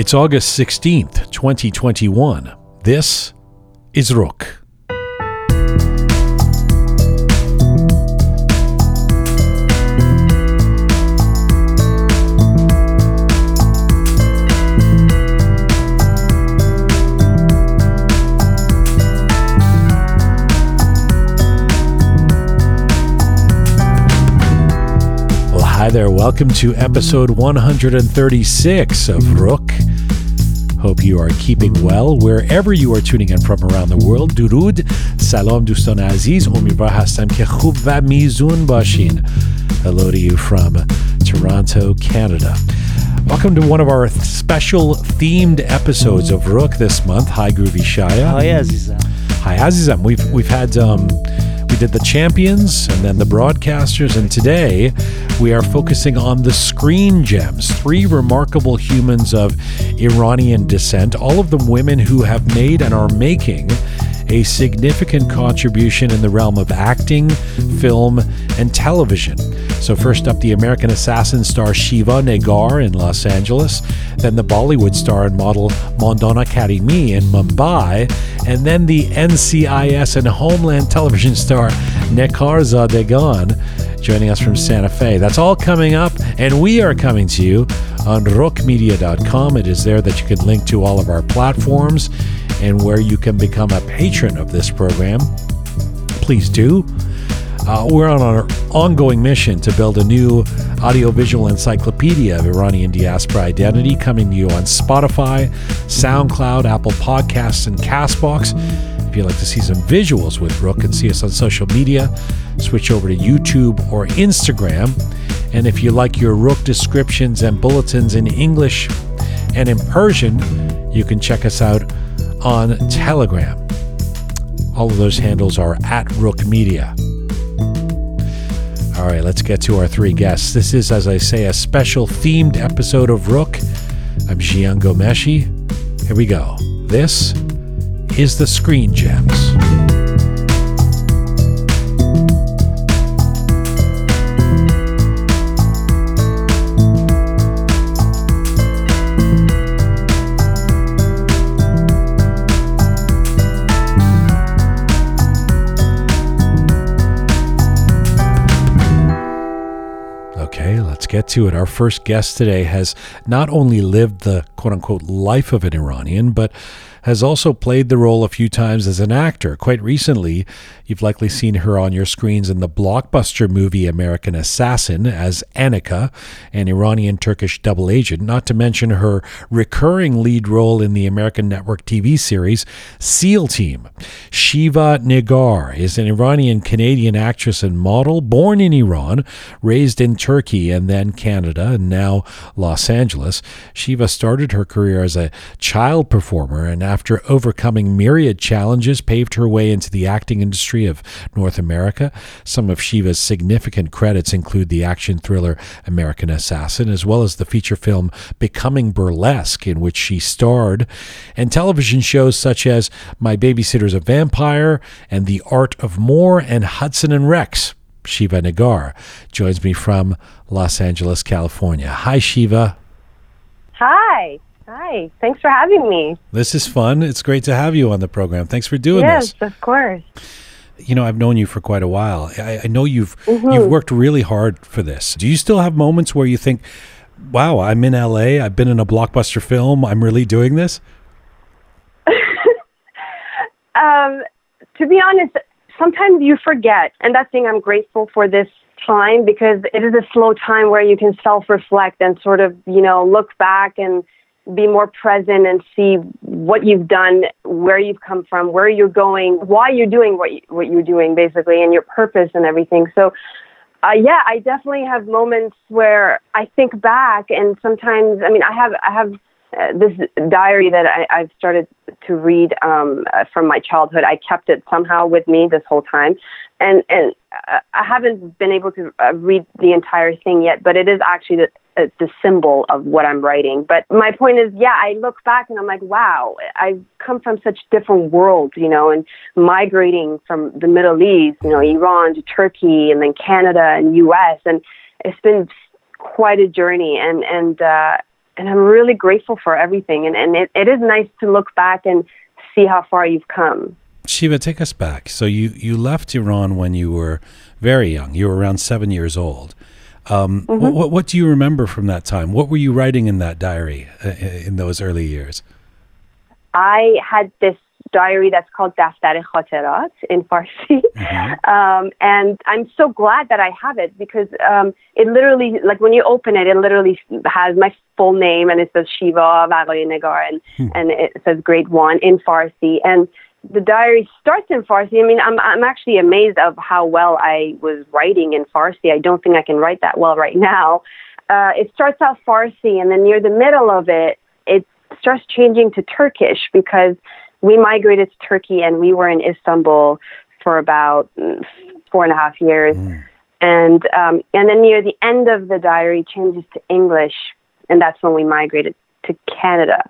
It's August 16th, 2021. This is Roqe. Well, hi there. Welcome to episode 136 of Roqe. Hope you are keeping well wherever you are tuning in from around the world. Durud, salam دوستان aziz, امیدوار hastam ke khub va mizun bashin. Hello to you from Toronto, Canada. Welcome to one of our special themed episodes of Roqe this month. Hi, Groovy Shia. Hi, Azizam. Hi, Azizam. We've we've had um, did the champions and then the broadcasters, and today we are focusing on the screen gems. Three remarkable humans of Iranian descent, all of them women who have made and are making a significant contribution in the realm of acting, film, and television. So, first up, the American Assassin star Shiva Negar in Los Angeles, then the Bollywood star and model Mandana Karimi in Mumbai, and then the NCIS and Homeland television star Necar Zadegan joining us from Santa Fe. That's all coming up, and we are coming to you on roqemedia.com. It is there that you can link to all of our platforms and where you can become a patron of this program. Please do. Uh, we're on our ongoing mission to build a new audiovisual encyclopedia of Iranian diaspora identity coming to you on Spotify, SoundCloud, Apple Podcasts, and Castbox. If you'd like to see some visuals with Roqe and see us on social media, switch over to YouTube or Instagram. And if you like your Roqe descriptions and bulletins in English and in Persian, you can check us out on Telegram. All of those handles are at Roqe Media. All right, let's get to our three guests. This is, as I say, a special themed episode of Roqe. I'm Jian Ghomeshi. Here we go. This is the Screen Gems. To it. Our first guest today has not only lived the quote unquote life of an Iranian, but has also played the role a few times as an actor. Quite recently, you've likely seen her on your screens in the blockbuster movie American Assassin as Annika, an Iranian Turkish double agent, not to mention her recurring lead role in the American network TV series SEAL Team. Shiva Negar is an Iranian Canadian actress and model born in Iran, raised in Turkey and then Canada, and now Los Angeles. Shiva started her career as a child performer and after overcoming myriad challenges, paved her way into the acting industry of North America. Some of Shiva's significant credits include the action thriller American Assassin, as well as the feature film Becoming Burlesque, in which she starred, and television shows such as My Babysitter's a Vampire and The Art of More and Hudson and Rex. Shiva Negar joins me from Los Angeles, California. Hi, Shiva. Hi. Hi. Thanks for having me. This is fun. It's great to have you on the program. Thanks for doing yes, this. Yes, of course. You know, I've known you for quite a while. I, I know you've Mm-hmm. you've worked really hard for this. Do you still have moments where you think, "Wow, I'm in LA. I've been in a blockbuster film. I'm really doing this"? Um, to be honest, sometimes you forget, and that's thing I'm grateful for this time because it is a slow time where you can self-reflect and sort of, you know, look back and be more present and see what you've done, where you've come from, where you're going, why you're doing what you, what you're doing, basically, and your purpose and everything. So, uh, yeah, I definitely have moments where I think back, and sometimes, I mean, I have I have uh, this diary that I, I've started to read um, uh, from my childhood. I kept it somehow with me this whole time, and and I haven't been able to uh, read the entire thing yet. But it is actually the uh, the symbol of what I'm writing. But my point is, yeah, I look back and I'm like, wow, I've come from such different worlds, you know, and migrating from the Middle East, you know, Iran to Turkey, and then Canada and U.S. and it's been quite a journey and and uh and I'm really grateful for everything. And, and it, it is nice to look back and see how far you've come. Shiva, take us back. So you, you left Iran when you were very young. You were around seven years old. Um, mm-hmm. what, what, do you remember from that time? What were you writing in that diary uh, in those early years? I had this diary that's called Daftar Khatarat in Farsi. Mm-hmm. Um, and I'm so glad that I have it because um, it literally, like when you open it, it literally has my full name and it says Shiva Negar and, hmm. and it says grade one in Farsi. And the diary starts in Farsi. I mean, I'm I'm actually amazed of how well I was writing in Farsi. I don't think I can write that well right now. Uh, it starts out Farsi, and then near the middle of it, it starts changing to Turkish because we migrated to Turkey and we were in Istanbul for about mm, four and a half years. Mm. And um, and then near the end of the diary changes to English, and that's when we migrated to Canada.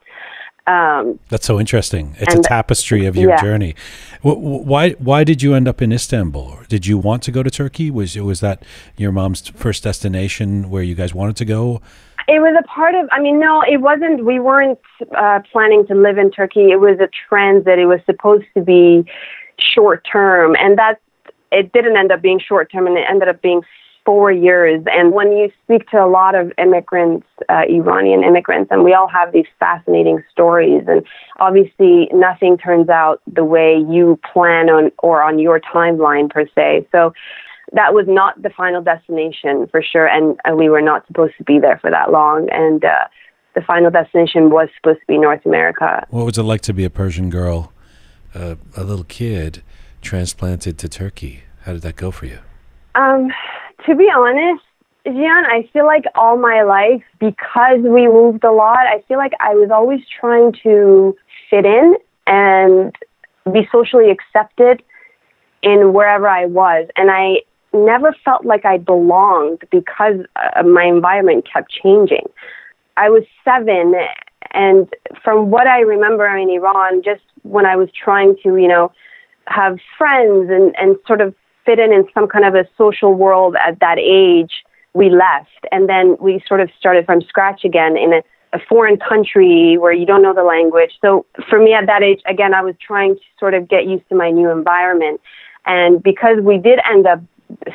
Um, That's so interesting. It's a tapestry of your yeah. journey. Why why did you end up in Istanbul? Did you want to go to Turkey? Was was that your mom's first destination where you guys wanted to go? It was a part of. I mean, no, it wasn't. We weren't uh, planning to live in Turkey. It was a trend that It was supposed to be short term, and that it didn't end up being short term, and it ended up being four years. And when you speak to a lot of immigrants, uh, Iranian immigrants, and we all have these fascinating stories, and obviously nothing turns out the way you plan on or on your timeline per se. So that was not the final destination for sure, and, and we were not supposed to be there for that long. And uh, the final destination was supposed to be North America. What was it like to be a Persian girl, uh, a little kid, transplanted to Turkey? How did that go for you? Um, to be honest, Jian, I feel like all my life, because we moved a lot, I feel like I was always trying to fit in and be socially accepted in wherever I was. And I never felt like I belonged because uh, my environment kept changing. I was seven, and from what I remember in Iran, just when I was trying to, you know, have friends and, and sort of fit in in some kind of a social world at that age, we left. And then we sort of started from scratch again in a, a foreign country where you don't know the language. So for me at that age, again, I was trying to sort of get used to my new environment. And because we did end up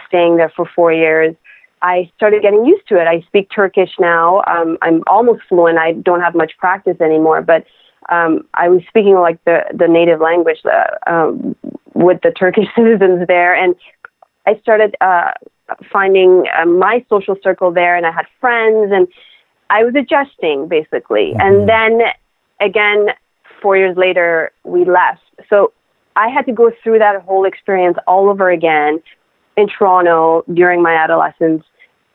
staying there for four years, I started getting used to it. I speak Turkish now. Um, I'm almost fluent. I don't have much practice anymore, but um, I was speaking like the the native language uh, um, with the Turkish citizens there, and I started uh, finding uh, my social circle there, and I had friends, and I was adjusting basically. Mm-hmm. And then again, four years later, we left. So I had to go through that whole experience all over again in Toronto during my adolescence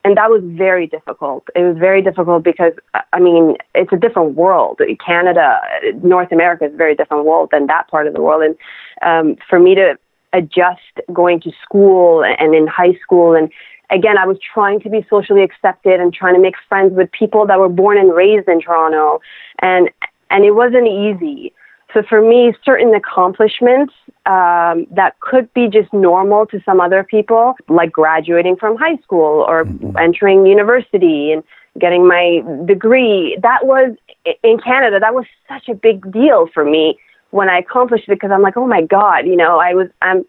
and that was very difficult. It was very difficult because I mean it's a different world. Canada, North America is a very different world than that part of the world, and um, for me to adjust going to school and in high school and again I was trying to be socially accepted and trying to make friends with people that were born and raised in Toronto and and it wasn't easy. So for me, certain accomplishments um, that could be just normal to some other people, like graduating from high school or mm-hmm. entering university and getting my degree, that was in Canada. That was such a big deal for me when I accomplished it because I'm like, oh my god, you know, I was, I'm,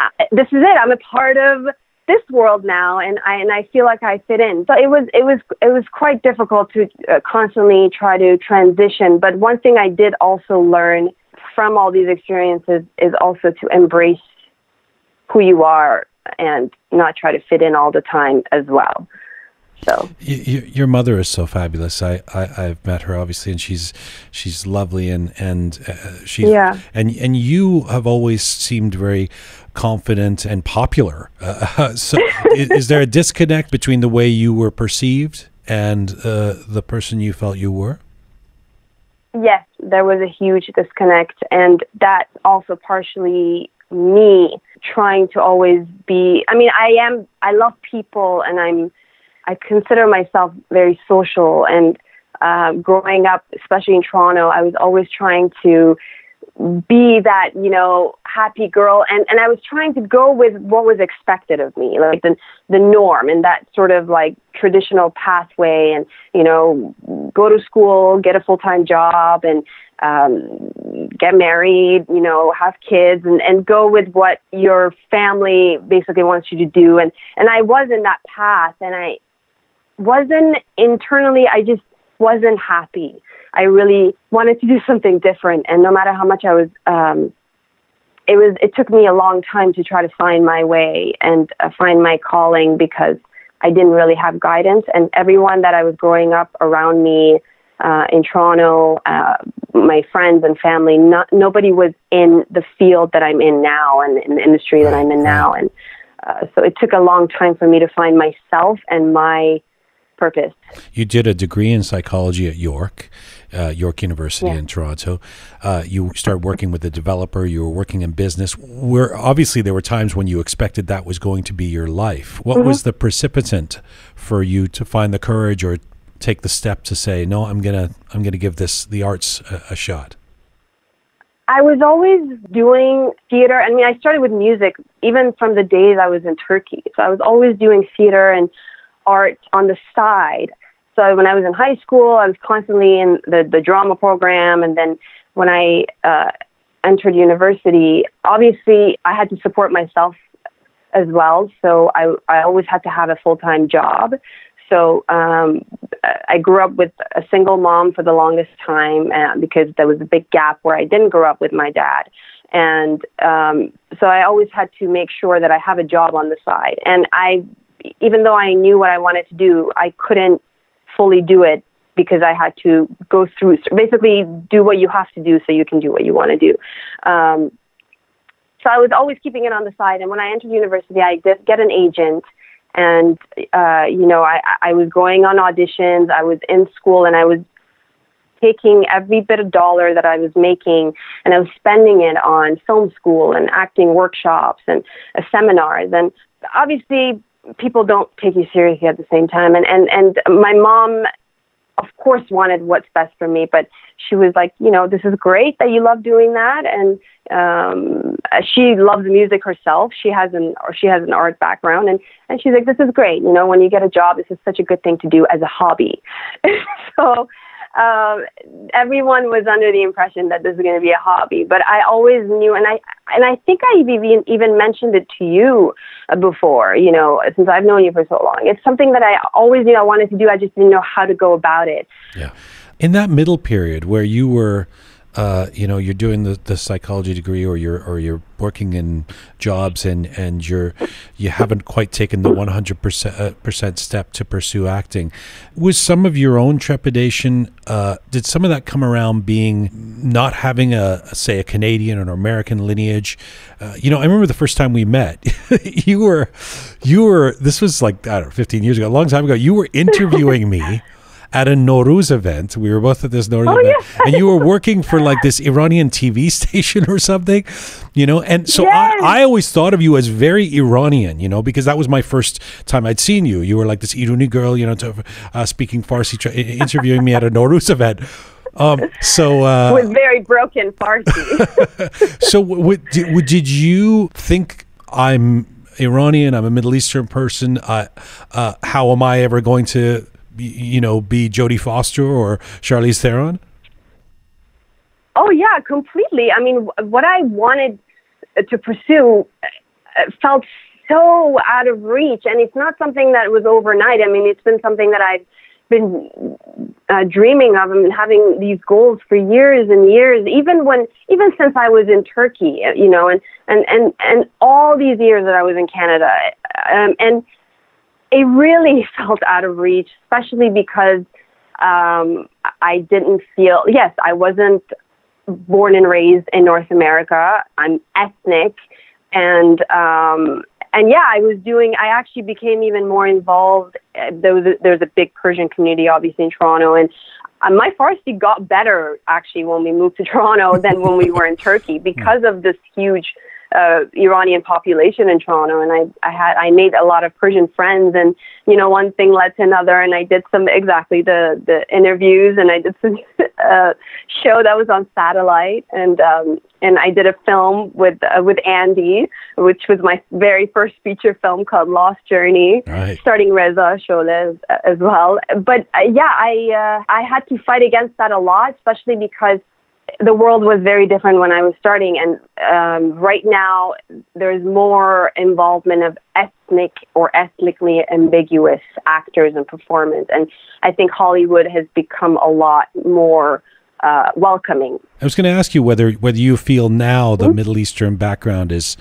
I, this is it. I'm a part of this world now and I and I feel like I fit in. So it was it was it was quite difficult to uh, constantly try to transition, but one thing I did also learn from all these experiences is also to embrace who you are and not try to fit in all the time as well. So you, your mother is so fabulous. I, I have met her obviously, and she's she's lovely, and and uh, she's yeah. and and you have always seemed very confident and popular. Uh, so, is, is, there a disconnect between the way you were perceived and uh, the person you felt you were? Yes, there was a huge disconnect, and that's also partially me trying to always be. I mean, I am. I love people, and I'm. I consider myself very social, and uh, growing up, especially in Toronto, I was always trying to be that you know happy girl and and I was trying to go with what was expected of me like the the norm and that sort of like traditional pathway and you know go to school get a full-time job and um get married you know have kids and and go with what your family basically wants you to do and and I was in that path and I wasn't internally I just wasn't happy I really wanted to do something different. And no matter how much I was, um, it was, it took me a long time to try to find my way and uh, find my calling because I didn't really have guidance. And everyone that I was growing up around me uh, in Toronto, uh, my friends and family, not, nobody was in the field that I'm in now and in the industry that I'm in now. And uh, so it took a long time for me to find myself and my purpose. You did a degree in psychology at York, uh, York University Yeah. in Toronto. Uh, you started working with a developer. You were working in business. Where obviously there were times when you expected that was going to be your life. What Mm-hmm. was the precipitant for you to find the courage or take the step to say, "No, I'm gonna, I'm gonna give this the arts a, a shot"? I was always doing theater. I mean, I started with music even from the days I was in Turkey. So I was always doing theater and art on the side. So when I was in high school, I was constantly in the, the drama program. And then when I uh, entered university, obviously I had to support myself as well. So I, I always had to have a full time job. So um, I grew up with a single mom for the longest time uh, because there was a big gap where I didn't grow up with my dad. And um, so I always had to make sure that I have a job on the side. And I, even though I knew what I wanted to do, I couldn't fully do it because I had to go through, basically do what you have to do so you can do what you want to do. Um, so I was always keeping it on the side. And when I entered university, I did get an agent. And, uh, you know, I, I was going on auditions. I was in school and I was taking every bit of dollar that I was making and I was spending it on film school and acting workshops and uh, seminars. And obviously, people don't take you seriously at the same time. And, and, and my mom, of course, wanted what's best for me, but she was like, you know, this is great that you love doing that. And um, she loves music herself. She has an, or she has an art background. And, and she's like, this is great. You know, when you get a job, this is such a good thing to do as a hobby. so, um, everyone was under the impression that this was going to be a hobby, but I always knew, and I and I think I even even mentioned it to you uh, before. You know, since I've known you for so long, it's something that I always knew I wanted to do. I just didn't know how to go about it. Yeah. In that middle period where you were, uh, you know, you're doing the, the psychology degree or you're or you're working in jobs and and you're you haven't quite taken the 100 percent uh, percent step to pursue acting. Was some of your own trepidation? Uh, did some of that come around being not having a say a Canadian or an American lineage? Uh, you know, I remember the first time we met. you were you were this was like I don't know 15 years ago, a long time ago. You were interviewing me at a Nowruz event. We were both at this Nowruz Oh, event, yeah. and you were working for like this Iranian TV station or something, you know. And so Yes. I, I always thought of you as very Iranian, you know, because that was my first time I'd seen you. You were like this Iranian girl, you know, to, uh, speaking Farsi, tr- interviewing me at a Nowruz event. Um, so, uh, with very broken Farsi. so w- w- did, w- did you think I'm Iranian? I'm a Middle Eastern person. Uh, uh, how am I ever going to, you know, be Jodie Foster or Charlize Theron? Oh yeah, completely. I mean, what I wanted to pursue uh, felt so out of reach, and it's not something that was overnight. I mean, it's been something that I've been uh, dreaming of and having these goals for years and years. Even when, even since I was in Turkey, uh, you know, and and and and all these years that I was in Canada, um, and it really felt out of reach, especially because um, I didn't feel. Yes, I wasn't born and raised in North America. I'm ethnic, and um, and yeah, I was doing. I actually became even more involved. There was a, there's a big Persian community, obviously in Toronto, and uh, my Farsi got better actually when we moved to Toronto than when we were in Turkey because of this huge uh, Iranian population in Toronto, and I, I had I made a lot of Persian friends, and you know one thing led to another, and I did some exactly the the interviews, and I did some uh, show that was on satellite, and um, and I did a film with uh, with Andy, which was my very first feature film called Lost Journey, Right. starting Reza Sholeh as, as well. But uh, yeah, I uh, I had to fight against that a lot, especially because the world was very different when I was starting, and um, right now there's more involvement of ethnic or ethnically ambiguous actors and performance, and I think Hollywood has become a lot more uh, welcoming. I was going to ask you whether whether you feel now Mm-hmm. the Middle Eastern background is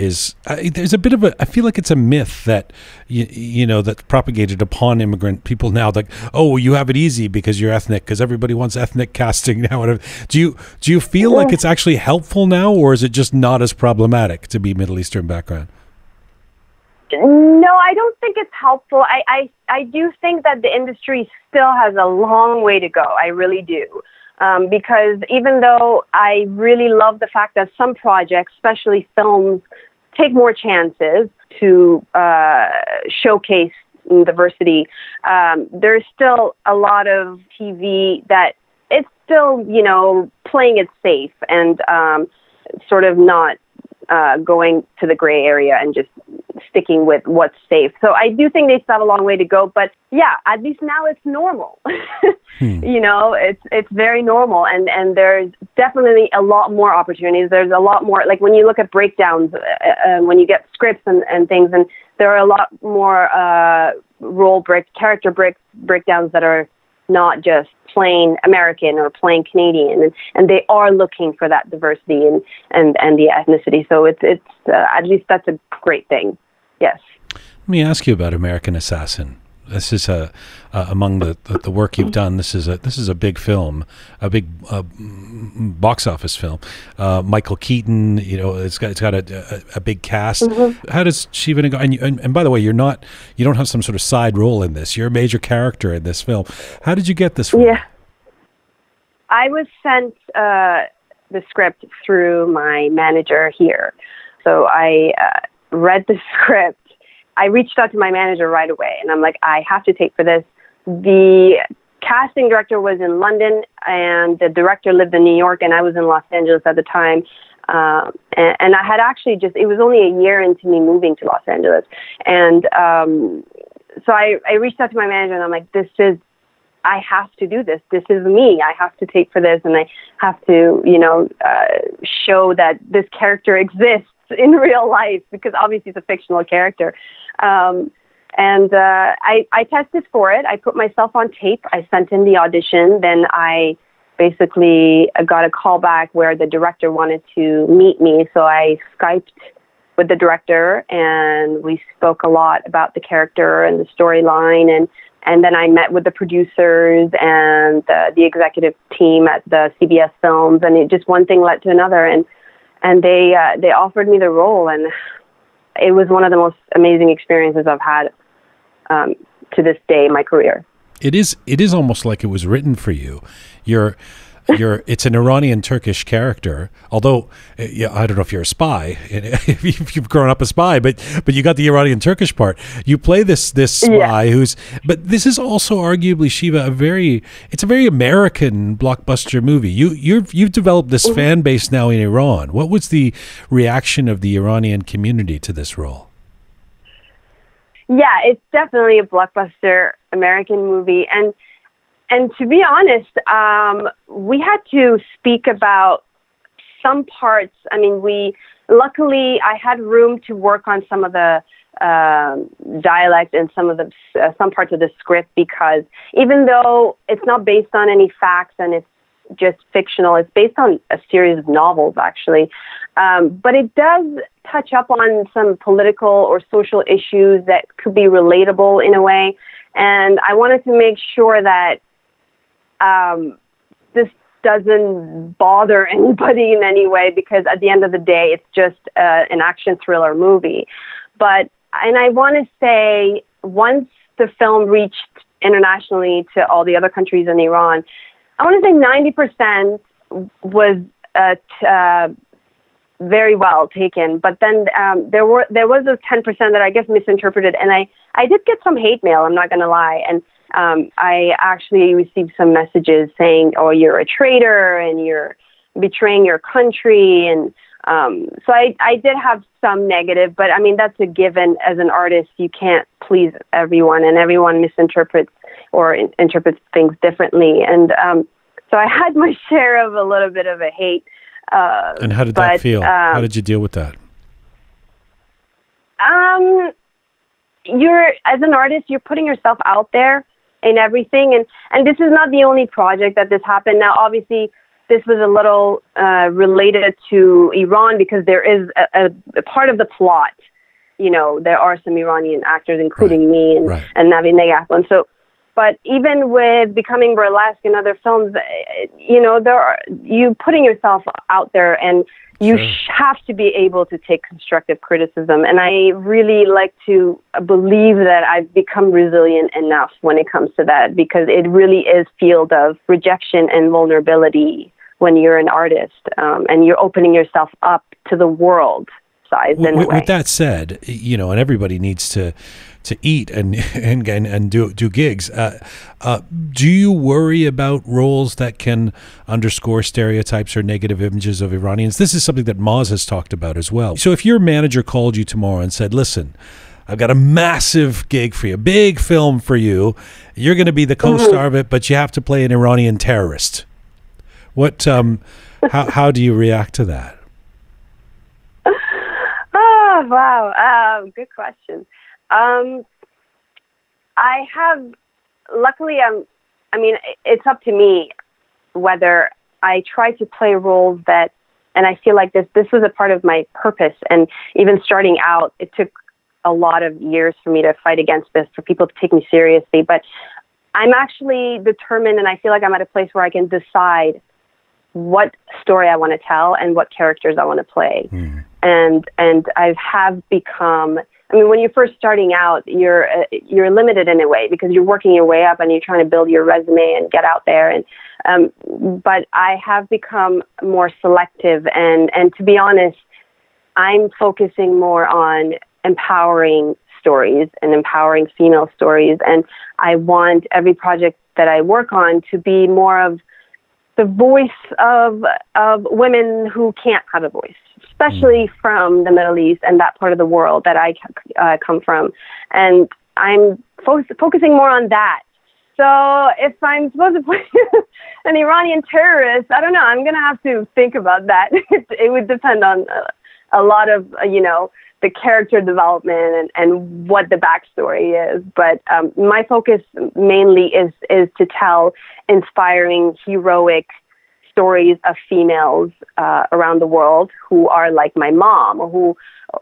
is uh, there's a bit of a I feel like it's a myth that you, you know that's propagated upon immigrant people now like oh you have it easy because you're ethnic because everybody wants ethnic casting now whatever. do you do you feel like it's actually helpful now or is it just not as problematic to be Middle Eastern background No, I don't think it's helpful. I, I, I do think that the industry still has a long way to go. I really do. Um, because even though I really love the fact that some projects, especially films, take more chances to uh, showcase diversity, um, there's still a lot of TV that it's still, you know, playing it safe and um, sort of not uh, going to the gray area and just sticking with what's safe. So I do think they still have a long way to go, but yeah, at least now it's normal. You know, it's it's very normal, and and there's definitely a lot more opportunities. There's a lot more like when you look at breakdowns, uh, uh, when you get scripts and and things, and there are a lot more uh, role break, character break breakdowns that are not just plain American or plain Canadian, and, and they are looking for that diversity and, and, and the ethnicity. So it's it's uh, at least that's a great thing. Yes. Let me ask you about American Assassin. This is a uh, among the, the, the work you've done. This is a this is a big film, a big uh, box office film. Uh, Michael Keaton, you know, it's got it's got a, a, a big cast. How does Shiva Negar? And, and and by the way, you're not you don't have some sort of side role in this. You're a major character in this film. How did you get this? Role? Yeah. I was sent uh, the script through my manager here. So I uh, read the script. I reached out to my manager right away and I'm like, I have to take for this. The casting director was in London and the director lived in New York and I was in Los Angeles at the time. Um, and, and I had actually just, it was only a year into me moving to Los Angeles. And um, so I, I reached out to my manager and I'm like, this is I have to do this. This is me. I have to take for this, and I have to, you know, uh, show that this character exists in real life because obviously it's a fictional character. Um, and uh, I, I tested for it. I put myself on tape. I sent in the audition. Then I basically got a call back where the director wanted to meet me. So I Skyped with the director and we spoke a lot about the character and the storyline and and then I met with the producers and the, the executive team at the CBS Films, and it just one thing led to another, and and they uh, they offered me the role, and it was one of the most amazing experiences I've had um, to this day in my career. It is it is almost like it was written for you. You're you're it's an Iranian Turkish character. Although uh, yeah, I don't know if you're a spy, if you've grown up a spy, but but you got the Iranian Turkish part. You play this this spy Yeah. who's but this is also arguably Shiva a very it's a very American blockbuster movie. You you've you've developed this fan base now in Iran. What was the reaction of the Iranian community to this role? Yeah, it's definitely a blockbuster American movie, and and to be honest, um, we had to speak about some parts. I mean, we luckily I had room to work on some of the um, dialect and some of the uh, some parts of the script because even though it's not based on any facts and it's just fictional, it's based on a series of novels actually. Um, but it does touch up on some political or social issues that could be relatable in a way. And I wanted to make sure that um, this doesn't bother anybody in any way because at the end of the day, it's just uh, an action thriller movie. But, and I want to say, once the film reached internationally to all the other countries in Iran, I want to say 90% was uh, t- uh, very well taken. But then um, there were there was those 10% that I guess misinterpreted, and I I did get some hate mail. I'm not going to lie, and um, I actually received some messages saying, "Oh, you're a traitor," and you're betraying your country and um, so I, I did have some negative, but I mean that's a given. As an artist, you can't please everyone, and everyone misinterprets or in, interprets things differently. And um, so I had my share of a little bit of a hate. Uh, and how did but, that feel? Um, how did you deal with that? Um, you're as an artist, you're putting yourself out there in everything, and and this is not the only project that this happened. Now, obviously, this was a little uh, related to Iran because there is a, a, a, part of the plot. You know, there are some Iranian actors, including right. me and, right. and Navi Negapour. So, but even with becoming burlesque and other films, you know, there are you putting yourself out there and you Sure. have to be able to take constructive criticism. And I really like to believe that I've become resilient enough when it comes to that because it really is field of rejection and vulnerability when you're an artist um, and you're opening yourself up to the world size with, with that said, you know, and everybody needs to to eat and and and, and do do gigs. Uh, uh, do you worry about roles that can underscore stereotypes or negative images of Iranians? This is something that Moz has talked about as well. So if your manager called you tomorrow and said, "Listen," I've got a massive gig for you, big film for you. You're going to be the co-star of it, but you have to play an Iranian terrorist. What, um, how, how do you react to that? Oh wow, um, good question. Um, I have, luckily, I'm. I mean, it's up to me whether I try to play roles that, and I feel like this. This was a part of my purpose, and even starting out, it took a lot of years for me to fight against this, for people to take me seriously. But I'm actually determined, and I feel like I'm at a place where I can decide what story I want to tell and what characters I want to play. Mm. And and I have become. I mean, when you're first starting out, you're uh, you're limited in a way because you're working your way up and you're trying to build your resume and get out there. And um, but I have become more selective, and and to be honest, I'm focusing more on empowering stories and empowering female stories. And I want every project that I work on to be more of the voice of of women who can't have a voice, especially mm. from the Middle East and that part of the world that I uh, come from. And I'm fo- focusing more on that. So if I'm supposed to play an Iranian terrorist, I don't know. I'm gonna have to think about that. it, it would depend on a, a lot of uh, you know the character development and, and what the backstory is. But um, my focus mainly is is to tell inspiring, heroic stories of females uh, around the world who are like my mom, or who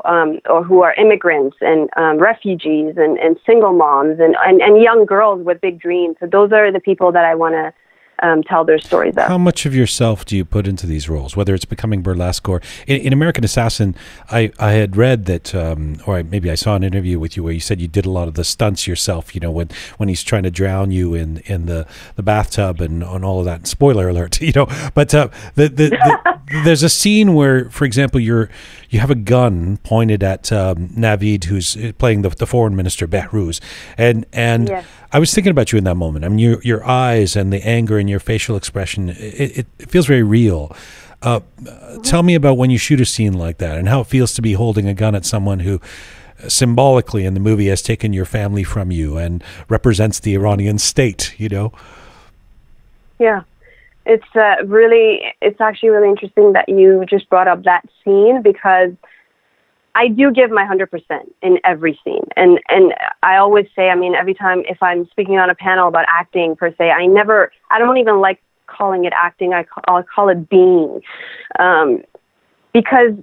um, or who are immigrants and um, refugees and, and single moms and, and, and young girls with big dreams. So those are the people that I want to um, tell their stories of. How much of yourself do you put into these roles, whether it's becoming burlesque or in, in American Assassin? I, I had read that, um, or I, maybe I saw an interview with you where you said you did a lot of the stunts yourself. You know, when when he's trying to drown you in, in the, the bathtub and on all of that. Spoiler alert, you know. But uh, the, the, the there's a scene where, for example, you're you have a gun pointed at um, Navid, who's playing the, the foreign minister Behruz, and and Yes. I was thinking about you in that moment. I mean, your your eyes and the anger and your facial expression, it, it, feels very real. Uh, tell me about when you shoot a scene like that and how it feels to be holding a gun at someone who symbolically in the movie has taken your family from you and represents the Iranian state, you know? Yeah. It's uh, really, it's actually really interesting that you just brought up that scene because I do give my 100% in every scene. And, and I always say, I mean, every time if I'm speaking on a panel about acting per se, I never, I don't even like calling it acting. I call, I'll call it being. Um, because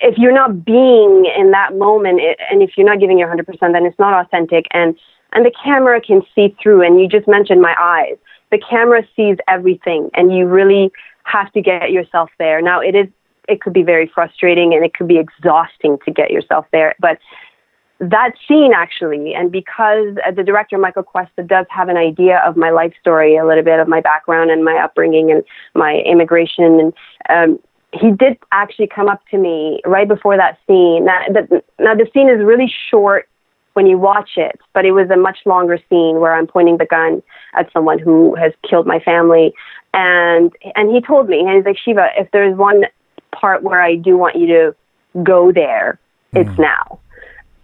if you're not being in that moment it, and if you're not giving your 100%, then it's not authentic. And, and the camera can see through. And you just mentioned my eyes. The camera sees everything and you really have to get yourself there. Now it is it could be very frustrating and it could be exhausting to get yourself there. But that scene actually, and because the director Michael Cuesta does have an idea of my life story, a little bit of my background and my upbringing and my immigration, and um, he did actually come up to me right before that scene. Now the, now the scene is really short when you watch it, but it was a much longer scene where I'm pointing the gun at someone who has killed my family. And and he told me, and he's like, Shiva, if there's one part where I do want you to go there, it's mm. now.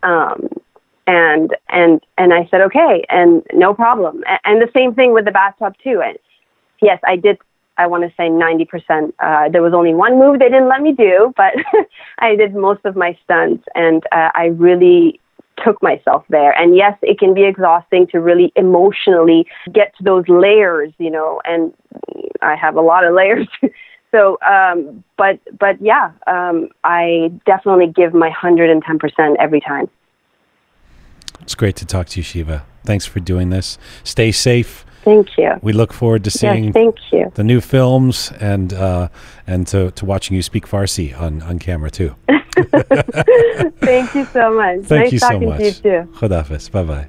Um, and and and I said okay, and no problem. And, and the same thing with the bathtub too. And yes, I did. I want to say 90%. Uh, there was only one move they didn't let me do, but I did most of my stunts, and uh, I really took myself there. And yes, it can be exhausting to really emotionally get to those layers, you know, and I have a lot of layers. So, um, but, but yeah, um, I definitely give my 110% every time. It's great to talk to you, Shiva. Thanks for doing this. Stay safe. Thank you. We look forward to seeing yes, thank you. the new films and uh, and to, to watching you speak Farsi on, on camera too. thank you so much. Thank nice you so much. To you too. Bye bye.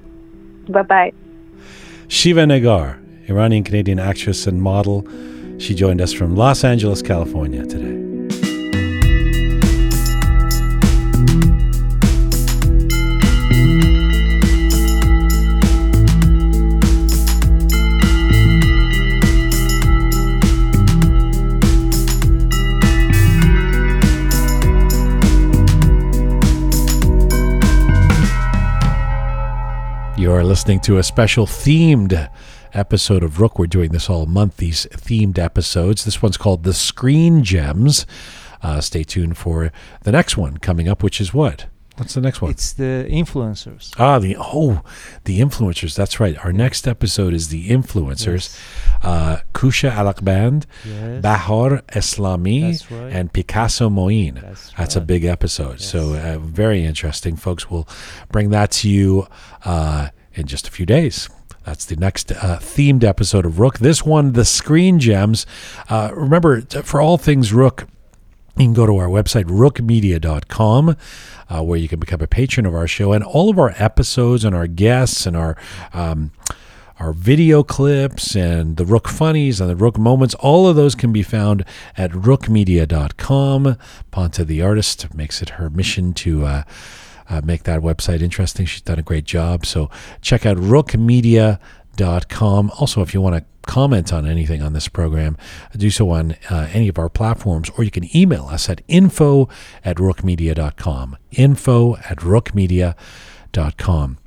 Bye bye. Shiva Negar, Iranian Canadian actress and model. She joined us from Los Angeles, California today. You're listening to a special themed episode of Roqe. We're doing this all month, these themed episodes. This one's called The Screen Gems. Uh, stay tuned for the next one coming up, which is what? What's the next one? It's the influencers. Ah, the oh, the influencers. That's right. Our next episode is the influencers. Yes. Uh, Kusha Alakband, yes. Bahar Eslami, right. and Picasso Moin. That's, That's right. a big episode. Yes. So uh, very interesting, folks. We'll bring that to you uh, in just a few days. That's the next uh, themed episode of Roqe. This one, the screen gems. Uh, remember, for all things Roqe, you can go to our website, roqemedia.com, uh, where you can become a patron of our show. And all of our episodes and our guests and our. Um, our video clips and the Roqe funnies and the Roqe moments, all of those can be found at roqemedia.com. Ponta, the artist, makes it her mission to uh, uh, make that website interesting. She's done a great job. So check out roqemedia.com. Also, if you want to comment on anything on this program, do so on uh, any of our platforms, or you can email us at info at roqemedia.com. Info at roqemedia.com.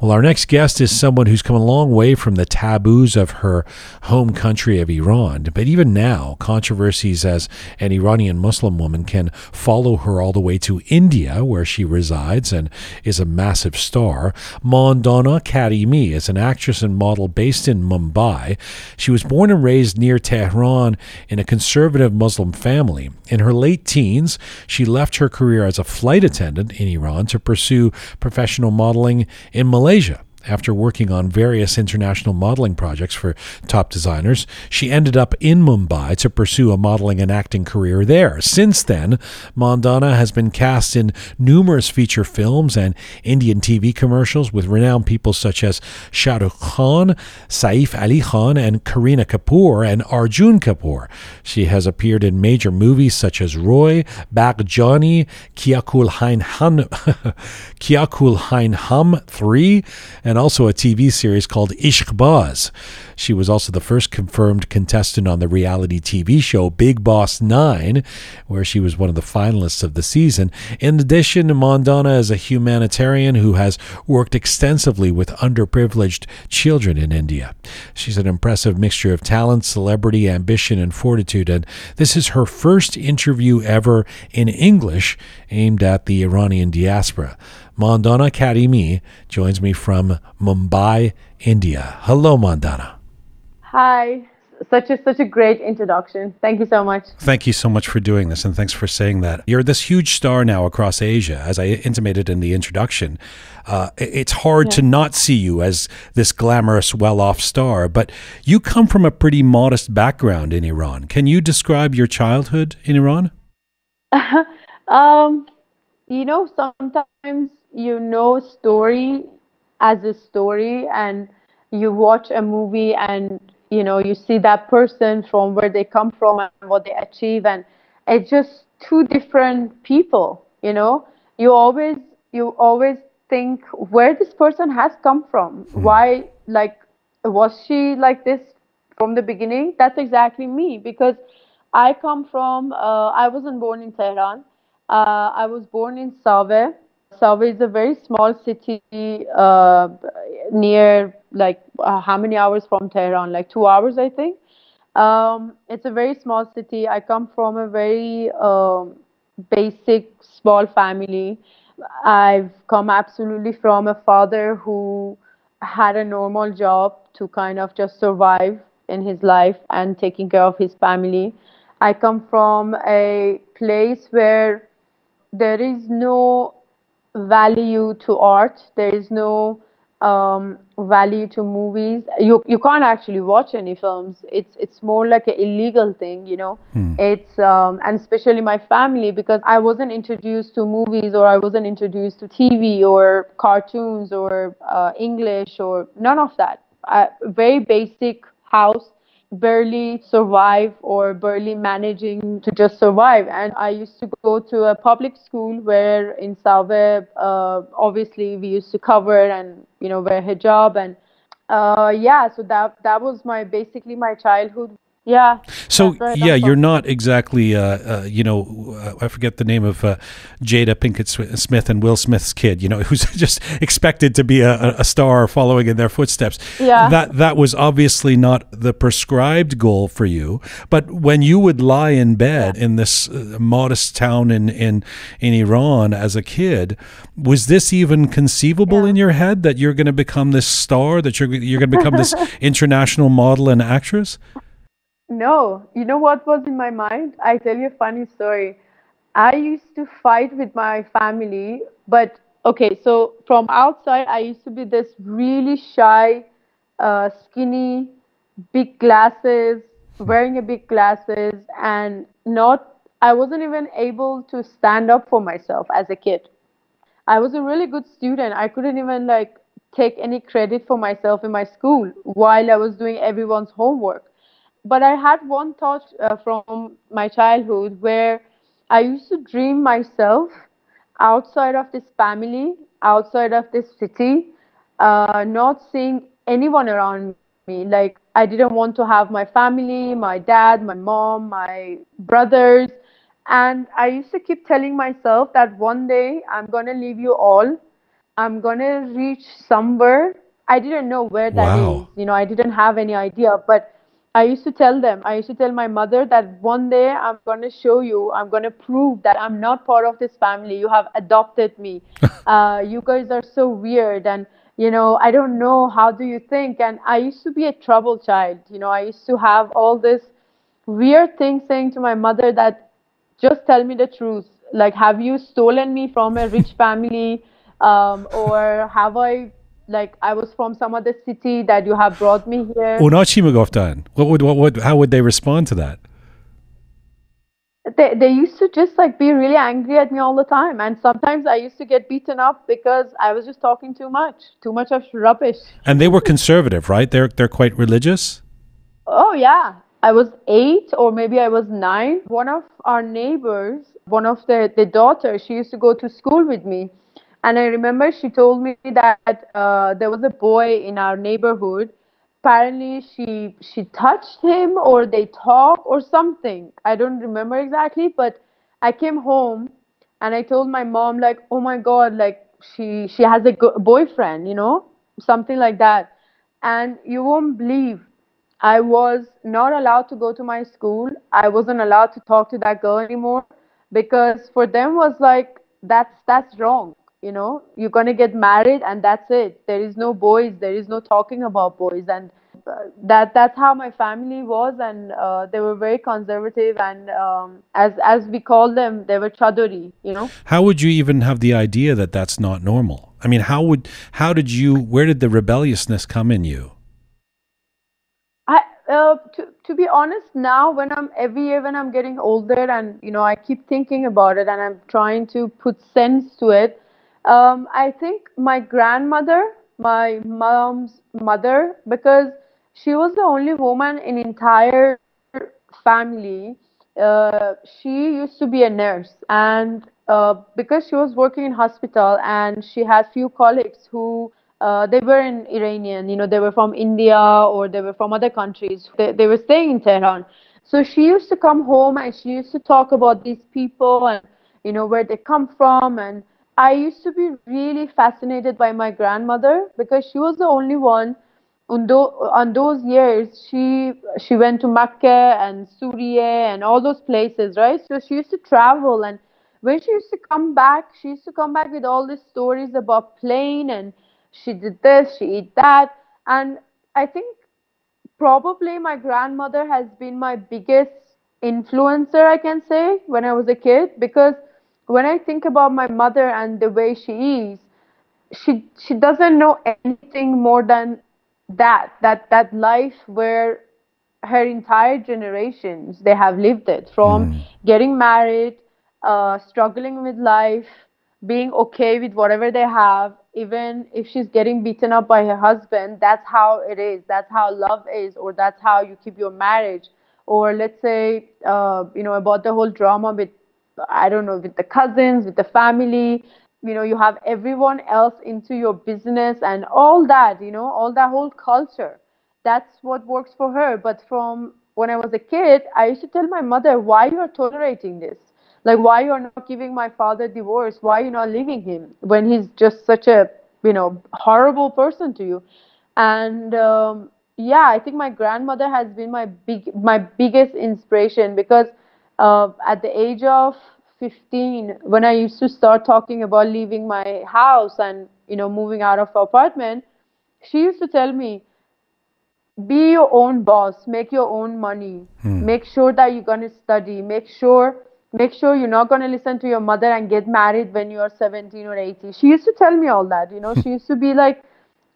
Well, our next guest is someone who's come a long way from the taboos of her home country of Iran. But even now, controversies as an Iranian Muslim woman can follow her all the way to India, where she resides and is a massive star. Mandana Karimi is an actress and model based in Mumbai. She was born and raised near Tehran in a conservative Muslim family. In her late teens, she left her career as a flight attendant in Iran to pursue professional modeling in Malaysia Malaysia. After working on various international modeling projects for top designers, she ended up in Mumbai to pursue a modeling and acting career there. Since then, Mandana has been cast in numerous feature films and Indian TV commercials with renowned people such as Shah Rukh Khan, Saif Ali Khan, and Kareena Kapoor and Arjun Kapoor. She has appeared in major movies such as Roy, Bhaag Johnny, Kyaa Kool Hain Hum 3, and also a TV series called Ishqbaaaz. She was also the first confirmed contestant on the reality TV show Bigg Boss 9, where she was one of the finalists of the season. In addition, Mandana is a humanitarian who has worked extensively with underprivileged children in India. She's an impressive mixture of talent, celebrity, ambition, and fortitude, and this is her first interview ever in English aimed at the Iranian diaspora. Mandana Karimi joins me from Mumbai, India. Hello, Mandana. Hi. Such a such a great introduction. Thank you so much. Thank you so much for doing this, and thanks for saying that. You're this huge star now across Asia, as I intimated in the introduction. Uh, it's hard yeah. to not see you as this glamorous, well-off star, but you come from a pretty modest background in Iran. Can you describe your childhood in Iran? um, you know, sometimes you know story as a story and you watch a movie and you know you see that person from where they come from and what they achieve and it's just two different people you know you always you always think where this person has come from. Why, like, was she like this from the beginning? That's exactly me because I come from, uh, I wasn't born in Tehran. Uh, I was born in Saveh. Saveh is a very small city uh, near, like, uh, how many hours from Tehran? Like two hours, I think. Um, it's a very small city. I come from a very um, basic, small family. I've come absolutely from a father who had a normal job to kind of just survive in his life and taking care of his family. I come from a place where there is no value to art. There is no um, value to movies. You you can't actually watch any films. It's it's more like an illegal thing, you know. It's um, and especially my family because I wasn't introduced to movies or I wasn't introduced to TV or cartoons or uh, English or none of that. I, very basic house barely survive or barely managing to just survive. And I used to go to a public school where in Saveh, uh, obviously we used to cover and you know wear hijab and uh, yeah. So that that was my basically my childhood. Yeah. So I yeah, you're not exactly, uh, uh, you know, uh, I forget the name of uh, Jada Pinkett Smith and Will Smith's kid. You know, who's just expected to be a, a star following in their footsteps. Yeah. That that was obviously not the prescribed goal for you. But when you would lie in bed in this uh, modest town in in in Iran as a kid, was this even conceivable in your head that you're going to become this star, that you're you're going to become this international model and actress? No, you know what was in my mind? I tell you a funny story. I used to fight with my family, but okay, so from outside, I used to be this really shy, uh, skinny, big glasses, wearing a big glasses, and not, I wasn't even able to stand up for myself as a kid. I was a really good student. I couldn't even like take any credit for myself in my school while I was doing everyone's homework but I had one thought uh, from my childhood where I used to dream myself outside of this family, outside of this city, uh, not seeing anyone around me. Like, I didn't want to have my family, my dad, my mom, my brothers. And I used to keep telling myself that one day I'm going to leave you all. I'm going to reach somewhere. I didn't know where that is. Wow. You know, I didn't have any idea. But I used to tell them, I used to tell my mother that one day I'm going to show you, I'm going to prove that I'm not part of this family. You have adopted me. uh, you guys are so weird. And, you know, I don't know, how do you think? And I used to be a troubled child. You know, I used to have all this weird thing saying to my mother that just tell me the truth. Like, have you stolen me from a rich family? Um, or have I like I was from some other city that you have brought me here. اونا چی میگفتن؟ What would, what would, how would they respond to that? They they used to just like be really angry at me all the time, and sometimes I used to get beaten up because I was just talking too much, too much of rubbish. And they were conservative, right? They're they're quite religious. Oh yeah, I was eight or maybe I was nine. One of our neighbors, one of the the daughters, she used to go to school with me, and I remember she told me that uh, there was a boy in our neighborhood. Apparently, she she touched him or they talked or something. I don't remember exactly, but I came home and I told my mom like, oh my god, like she she has a go- boyfriend, you know, something like that. And you won't believe I was not allowed to go to my school. I wasn't allowed to talk to that girl anymore because for them was like that's that's wrong. You know, you're gonna get married and that's it. There is no boys. There is no talking about boys, and uh, that that's how my family was, and uh, they were very conservative, and um, as as we call them, they were chadori. You know. How would you even have the idea that that's not normal? I mean, how would how did you where did the rebelliousness come in you? I uh, to to be honest now when I'm every year when I'm getting older and you know I keep thinking about it and I'm trying to put sense to it. Um, I think my grandmother, my mom's mother, because she was the only woman in entire family. Uh, she used to be a nurse and uh, because she was working in hospital and she had few colleagues who uh, they were in Iranian, you know, they were from India or they were from other countries. They, they were staying in Tehran. So she used to come home and she used to talk about these people and, you know, where they come from. And I used to be really fascinated by my grandmother because she was the only one on, those, on those years. She, she went to Mecca and Syria and all those places, right? So she used to travel and when she used to come back, she used to come back with all these stories about plane and she did this, she did that. And I think probably my grandmother has been my biggest influencer, I can say, when I was a kid. Because when I think about my mother and the way she is, she she doesn't know anything more than that that that life where her entire generations they have lived it from mm. getting married uh, struggling with life being okay with whatever they have even if she's getting beaten up by her husband that's how it is that's how love is or that's how you keep your marriage or let's say uh, you know about the whole drama with i don't know with the cousins with the family you know you have everyone else into your business and all that you know all that whole culture. That's what works for her. But from when i was a kid i used to tell my mother why you are tolerating this? Like why you're not giving my father divorce? Why you're not leaving him when he's just such a you know horrible person to you? And um, yeah i think my grandmother has been my big my biggest inspiration because uh, at the age of 15 when i used to start talking about leaving my house and you know moving out of apartment she used to tell me be your own boss make your own money. Hmm. make sure that you're going to study. Make sure make sure you're not going to listen to your mother and get married when you're 17 or 18 she used to tell me all that you know. She used to be like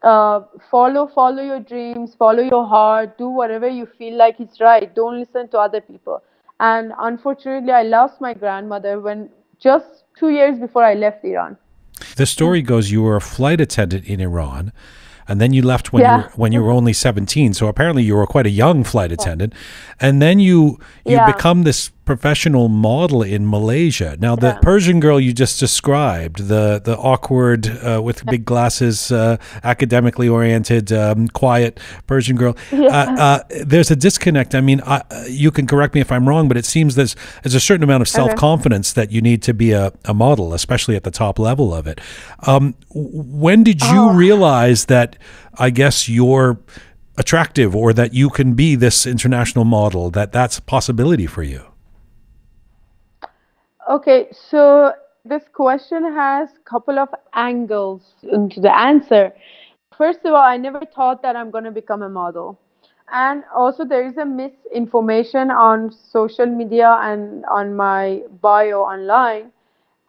uh, follow follow your dreams follow your heart. Do whatever you feel like is right. Don't listen to other people and unfortunately i lost my grandmother when just two years before i left iran the story goes you were a flight attendant in iran and then you left when yeah. you were, when you were only 17 so apparently you were quite a young flight attendant and then you you yeah. become this professional model in Malaysia. Now, the yeah. Persian girl you just described, the the awkward uh, with big glasses, uh, academically oriented, um, quiet Persian girl. Yeah. Uh, uh there's a disconnect. I mean, I, you can correct me if I'm wrong, but it seems there's there's a certain amount of self confidence okay. that you need to be a, a model, especially at the top level of it. Um, when did you oh. realize that? I guess you're attractive or that you can be this international model that that's a possibility for you Okay, so this question has a couple of angles into the answer. First of all, I never thought that I'm going to become a model. And also, there is a misinformation on social media and on my bio online.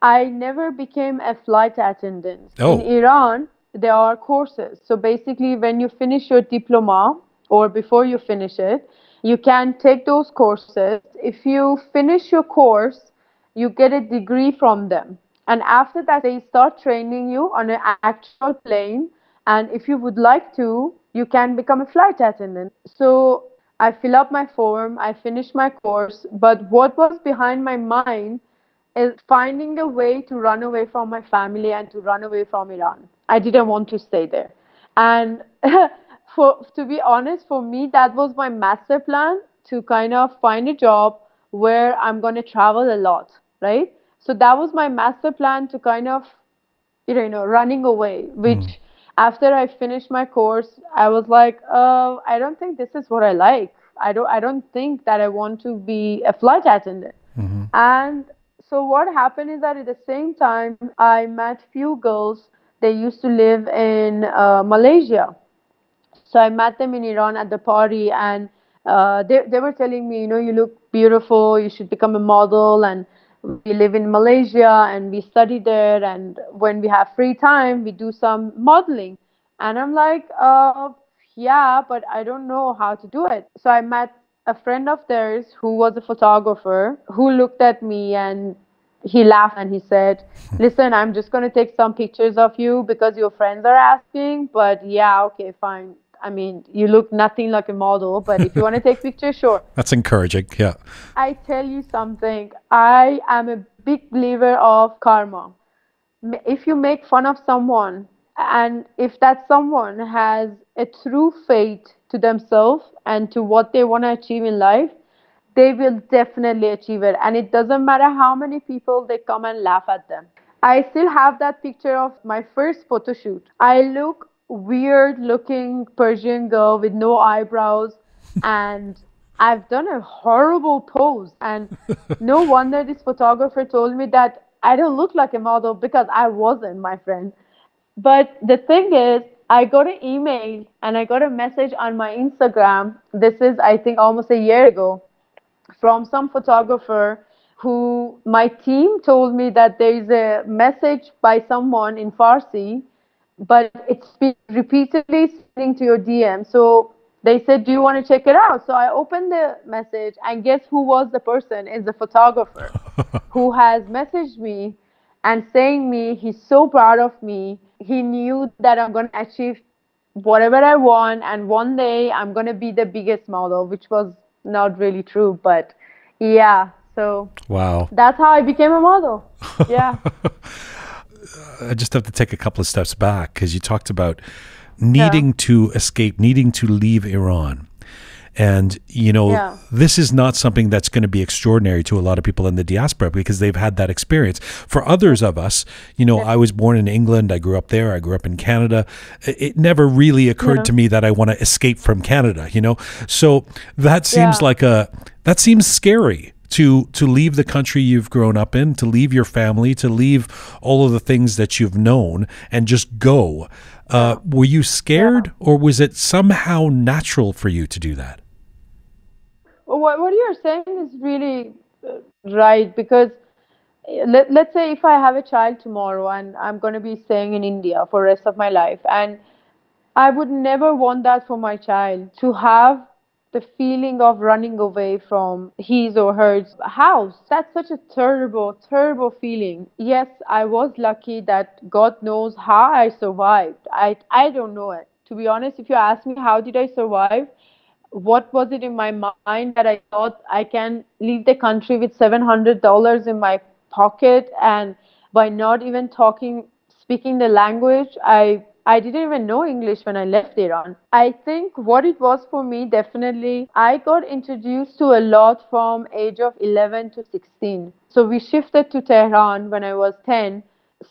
I never became a flight attendant. Oh. In Iran, there are courses. So basically, when you finish your diploma or before you finish it, you can take those courses. If you finish your course, you get a degree from them. And after that, they start training you on an actual plane. And if you would like to, you can become a flight attendant. So I fill up my form, I finish my course. But what was behind my mind is finding a way to run away from my family and to run away from Iran. I didn't want to stay there. And for to be honest, for me, that was my master plan to kind of find a job where I'm going to travel a lot right? So that was my master plan to kind of, you know, running away, which mm. after I finished my course, I was like, uh, I don't think this is what I like. I don't, I don't think that I want to be a flight attendant. Mm-hmm. And so what happened is that at the same time, I met few girls. They used to live in uh, Malaysia. So I met them in Iran at the party, and uh, they they were telling me, you know, you look beautiful. You should become a model, and we live in Malaysia and we study there. And when we have free time, we do some modeling. And I'm like, uh, yeah, but I don't know how to do it. So I met a friend of theirs who was a photographer who looked at me and he laughed and he said, Listen, I'm just going to take some pictures of you because your friends are asking. But yeah, okay, fine. I mean, you look nothing like a model, but if you want to take pictures, sure. That's encouraging. Yeah. I tell you something. I am a big believer of karma. If you make fun of someone, and if that someone has a true faith to themselves and to what they want to achieve in life, they will definitely achieve it. And it doesn't matter how many people they come and laugh at them. I still have that picture of my first photo shoot. I look weird looking Persian girl with no eyebrows and I've done a horrible pose and no wonder this photographer told me that I don't look like a model because I wasn't, my friend. But the thing is, I got an email and I got a message on my Instagram. This is, I think, almost a year ago from some photographer who my team told me that there is a message by someone in Farsi, but it's been repeatedly sending to your DM. So they said, Do you want to check it out? So I opened the message, and guess who was the person? Is the photographer who has messaged me and saying me he's so proud of me. He knew that I'm going to achieve whatever I want, and one day I'm going to be the biggest model, which was not really true, but yeah. So wow, that's how I became a model. Yeah. I just have to take a couple of steps back because you talked about needing yeah. to escape, needing to leave Iran. And, you know, yeah. this is not something that's going to be extraordinary to a lot of people in the diaspora because they've had that experience. For others of us, you know, yeah. I was born in England. I grew up there. I grew up in Canada. It never really occurred yeah. to me that I want to escape from Canada, you know? So that seems like a, that seems scary to to leave the country you've grown up in, to leave your family, to leave all of the things that you've known, and just go. Uh, were you scared, yeah. or was it somehow natural for you to do that? What what you're saying is really uh, right because uh, let, let's say if I have a child tomorrow and I'm going to be staying in India for the rest of my life and I would never want that for my child to have the feeling of running away from his or her house. That's such a terrible, terrible feeling. Yes, I was lucky that God knows how I survived. I, I don't know it. To be honest, if you ask me how did I survive, what was it in my mind that I thought I can leave the country with $700 in my pocket and by not even talking, speaking the language, I I didn't even know English when I left Iran. I think what it was for me definitely I got introduced to a lot from age of 11 to 16. So we shifted to Tehran when I was 10.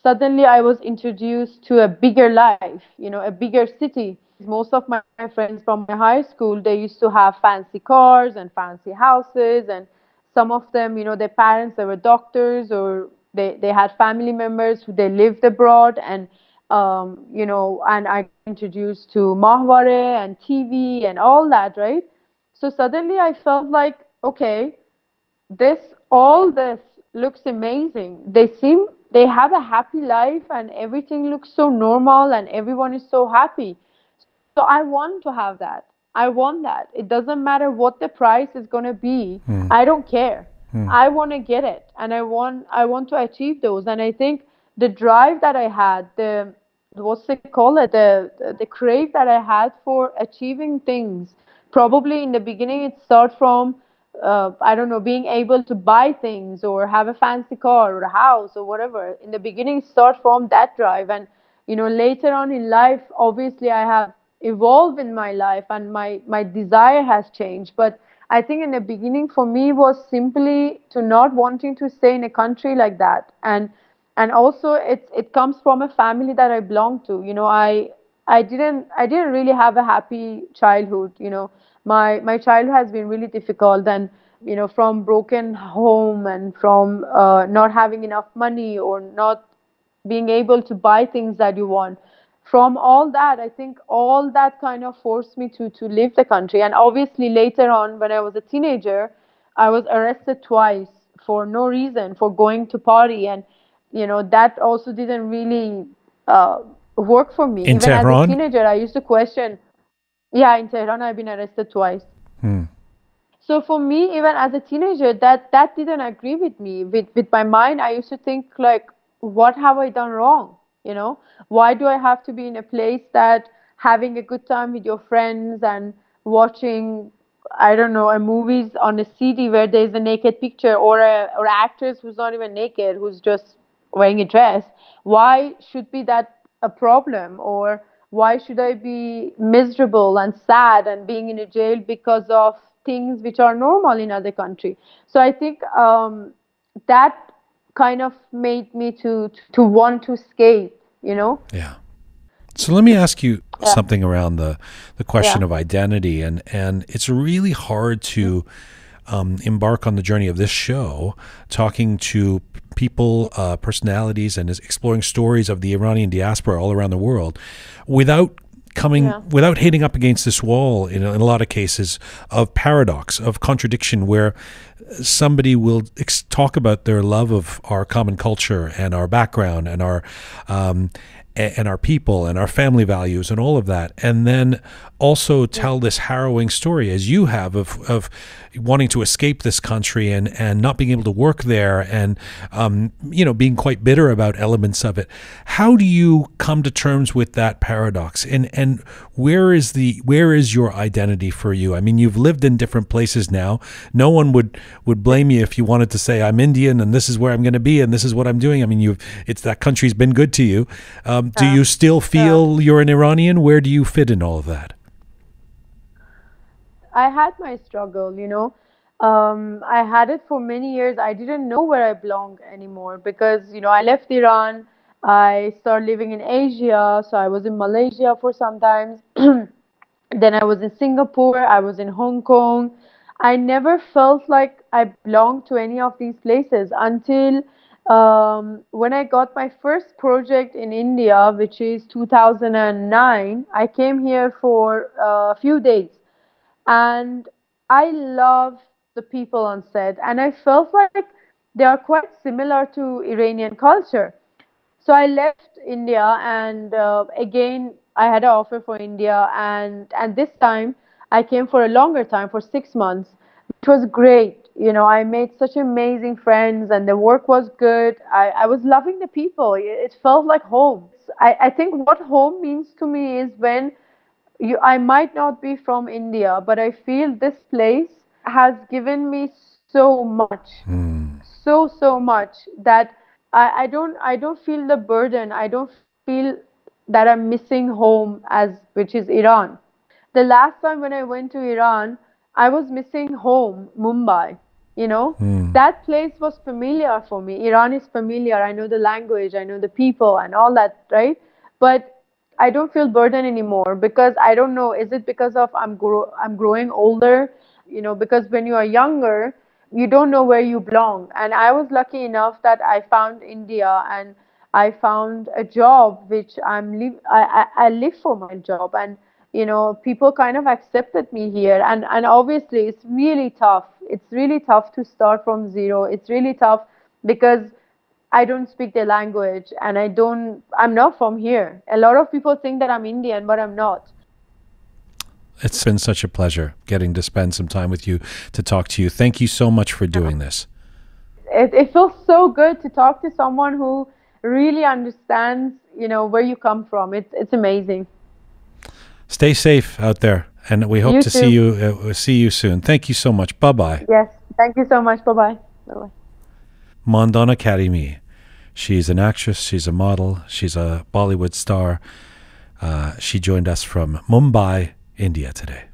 Suddenly I was introduced to a bigger life, you know, a bigger city. Most of my friends from my high school, they used to have fancy cars and fancy houses and some of them, you know, their parents, they were doctors or they, they had family members who they lived abroad and um, you know, and I introduced to Mahware and TV and all that, right? So suddenly I felt like, okay, this, all this looks amazing. They seem, they have a happy life and everything looks so normal and everyone is so happy. So I want to have that. I want that. It doesn't matter what the price is going to be. Mm. I don't care. Mm. I want to get it and I want I want to achieve those and I think the drive that I had, the what's it called it the the crave that i had for achieving things. Probably in the beginning it started from uh, i don't know being able to buy things or have a fancy car or a house or whatever. In the beginning it started from that drive. And you know later on in life obviously i have evolved in my life and my my desire has changed. But i think in the beginning for me was simply to not wanting to stay in a country like that. And and also it it comes from a family that I belong to. You know, I I didn't I didn't really have a happy childhood. You know, my my childhood has been really difficult and you know from broken home and from uh, not having enough money or not being able to buy things that you want from all that i think all that kind of forced me to to leave the country and obviously later on when i was a teenager i was arrested twice for no reason for going to party and you know that also didn't really uh, work for me. In Even Tehran? as a teenager, I used to question. Yeah, in Tehran, I've been arrested twice. Hmm. So for me, even as a teenager, that that didn't agree with me. With with my mind, I used to think like, what have I done wrong? You know, why do I have to be in a place that having a good time with your friends and watching I don't know, a movies on a CD where there's a naked picture or a or actress who's not even naked, who's just wearing a dress. Why should be that a problem? Or why should I be miserable and sad and being in a jail because of things which are normal in other country? So I think um, that kind of made me to to want to escape. You know. Yeah. So let me ask you yeah. something around the the question yeah. of identity, and and it's really hard to um, embark on the journey of this show, talking to people, uh, personalities, and exploring stories of the Iranian diaspora all around the world, without coming yeah. without hitting up against this wall in, in a lot of cases of paradox of contradiction where somebody will ex- talk about their love of our common culture and our background and our um, and our people and our family values and all of that and then also tell this harrowing story as you have of, of wanting to escape this country and, and not being able to work there and um, you know being quite bitter about elements of it. How do you come to terms with that paradox? And and where is the where is your identity for you? I mean you've lived in different places now. No one would would blame you if you wanted to say I'm Indian and this is where I'm going to be and this is what I'm doing. I mean you've it's that country's been good to you. Um, do you still feel you're an Iranian? Where do you fit in all of that I had my struggle, you know. Um, I had it for many years. I didn't know where I belonged anymore because, you know, I left Iran. I started living in Asia. So I was in Malaysia for some time. then I was in Singapore. I was in Hong Kong. I never felt like I belonged to any of these places until um, when I got my first project in India, which is 2009. I came here for a few days and I love the people on set, and I felt like they are quite similar to Iranian culture. So I left India, and uh, again I had an offer for India, and and this time I came for a longer time for six months, which was great. You know, I made such amazing friends, and the work was good. I, I was loving the people. It felt like home. I, I think what home means to me is when you I might not be from India, but I feel this place has given me so much, mm. so so much that I, I don't I don't feel the burden. I don't feel that I'm missing home as which is Iran. The last time when I went to Iran, I was missing home, Mumbai. You know, mm. that place was familiar for me. Iran is familiar. I know the language, I know the people, and all that, right? But I don't feel burden anymore because I don't know. Is it because of I'm grow I'm growing older? You know, because when you are younger, you don't know where you belong. And I was lucky enough that I found India and I found a job which I'm live. I, I I live for my job and you know people kind of accepted me here and and obviously it's really tough it's really tough to start from zero it's really tough because I don't speak their language and I don't I'm not from here. A lot of people think that I'm Indian, but I'm not. It's been such a pleasure getting to spend some time with you to talk to you. Thank you so much for doing this. It, it feels so good to talk to someone who really understands, you know, where you come from. It's it's amazing. Stay safe out there, and we hope you to too. see you uh, see you soon. Thank you so much. Bye bye. Yes, thank you so much. Bye bye. Bye bye. Mandana Karimi She's an actress, she's a model, she's a Bollywood star. Uh, she joined us from Mumbai, India today.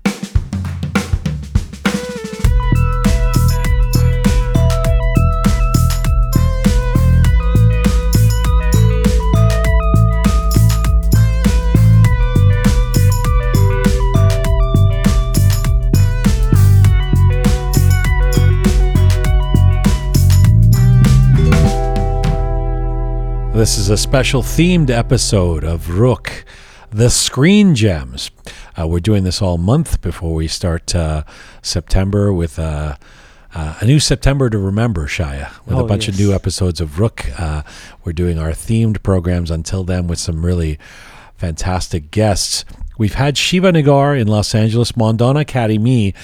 This is a special themed episode of Roqe, the Screen Gems. Uh, we're doing this all month before we start uh, September with uh, uh a new September to remember, Shaya, with oh, a bunch yes. of new episodes of Roqe. Uh, we're doing our themed programs until then with some really fantastic guests. We've had Shiva Negar in Los Angeles, Mandana Karimi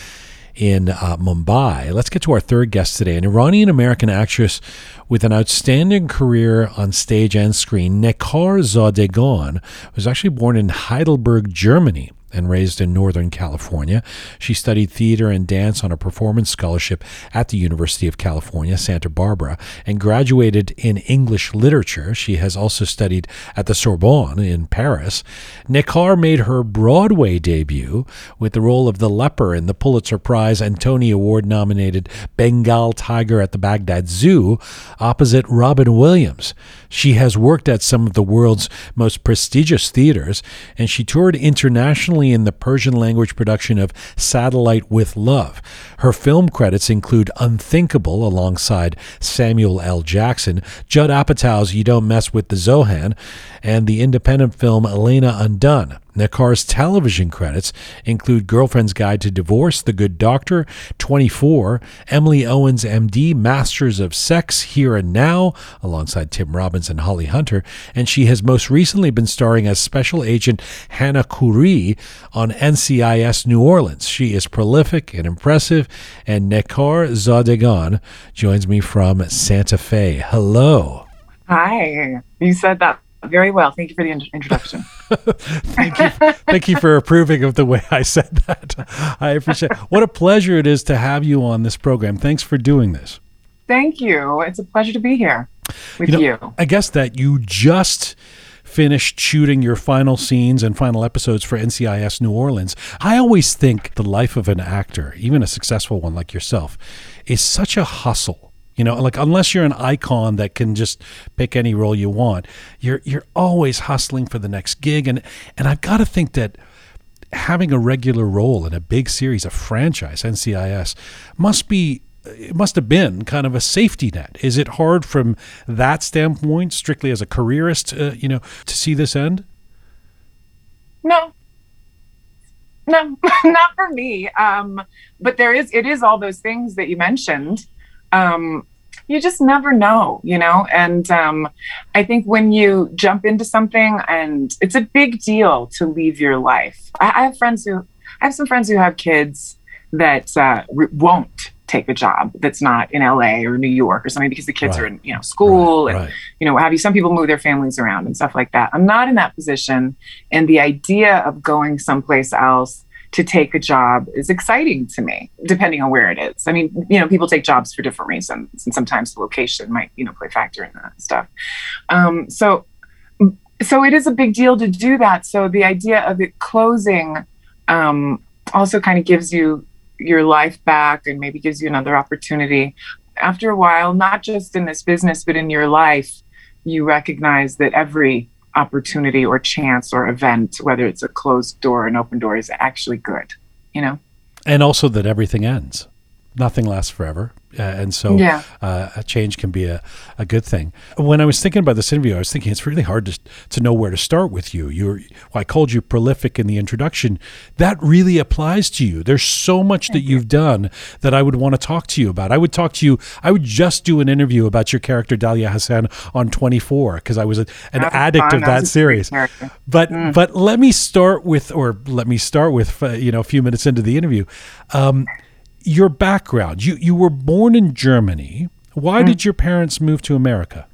in uh, Mumbai. Let's get to our third guest today, an Iranian American actress with an outstanding career on stage and screen. Necar Zadegan was actually born in Heidelberg, Germany and raised in Northern California. She studied theater and dance on a performance scholarship at the University of California, Santa Barbara, and graduated in English literature. She has also studied at the Sorbonne in Paris. Necar made her Broadway debut with the role of the leper in the Pulitzer Prize and Tony Award nominated Bengal Tiger at the Baghdad Zoo opposite Robin Williams. She has worked at some of the world's most prestigious theaters, and she toured internationally in the Persian language production of Satellite with Love. Her film credits include Unthinkable alongside Samuel L. Jackson, Judd Apatow's You Don't Mess with the Zohan, and the independent film Elena Undone. Necar's television credits include Girlfriend's Guide to Divorce, The Good Doctor, 24, Emily Owens, MD, Masters of Sex, Here and Now, alongside Tim Robbins and Holly Hunter, and she has most recently been starring as Special Agent Hannah Khoury on NCIS New Orleans. She is prolific and impressive, and Necar Zadegan joins me from Santa Fe. Hello. Hi. You said that very well. Thank you for the in- introduction. thank you. Thank you for approving of the way I said that. I appreciate. It. What a pleasure it is to have you on this program. Thanks for doing this. Thank you. It's a pleasure to be here with you. Know, you. I guess that you just finished shooting your final scenes and final episodes for NCIS New Orleans. I always think the life of an actor, even a successful one like yourself, is such a hustle you know, like unless you're an icon that can just pick any role you want, you're you're always hustling for the next gig and and I've got to think that having a regular role in a big series, a franchise, NCIS, must be it must have been kind of a safety net. Is it hard from that standpoint, strictly as a careerist, uh, you know, to see this end? No, no, not for me. Um, but there is, it is all those things that you mentioned um, you just never know, you know? And um, I think when you jump into something and it's a big deal to leave your life. I, I have friends who, I have some friends who have kids that uh, re- won't take a job that's not in LA or New York or something because the kids right. are in, you know, school right, and, right. you know, have you. Some people move their families around and stuff like that. I'm not in that position. And the idea of going someplace else to take a job is exciting to me, depending on where it is. I mean, you know, people take jobs for different reasons, and sometimes the location might, you know, play factor in that stuff. Um, so, so it is a big deal to do that. So the idea of it closing um, also kind of gives you your life back, and maybe gives you another opportunity. After a while, not just in this business, but in your life, you recognize that every opportunity or chance or event, whether it's a closed door or an open door, is actually good, you know? And also that everything ends. Nothing lasts forever. Uh, and so yeah. uh, a change can be a, a good thing. When I was thinking about this interview, I was thinking it's really hard to, to know where to start with you. You're, well, I called you prolific in the introduction. That really applies to you. There's so much that you've done that I would want to talk to you about. I would talk to you, I would just do an interview about your character, Dalia Hassan, on 24, because I was a, an addict fun. of that, that series. But, mm. but let me start with, or let me start with, uh, you know, a few minutes into the interview. Um, your background. You you were born in Germany. Why mm. did your parents move to America?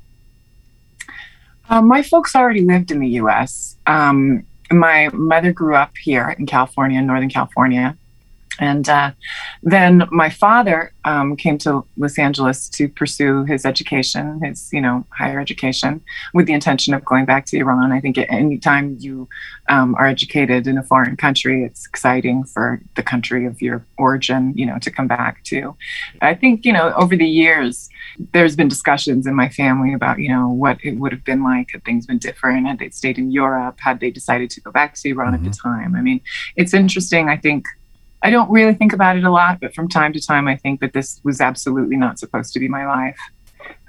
Um, my folks already lived in the U.S. Um, my mother grew up here in California, Northern California, and uh, then my father um, came to Los Angeles to pursue his education, his you know higher education, with the intention of going back to Iran. I think anytime you um, are educated in a foreign country, it's exciting for the country of your origin, you know, to come back to. I think you know over the years, there's been discussions in my family about you know what it would have been like had things been different, had they stayed in Europe, had they decided to go back to Iran mm-hmm. at the mm-hmm. time. I mean, it's interesting. I think I don't really think about it a lot, but from time to time, I think that this was absolutely not supposed to be my life.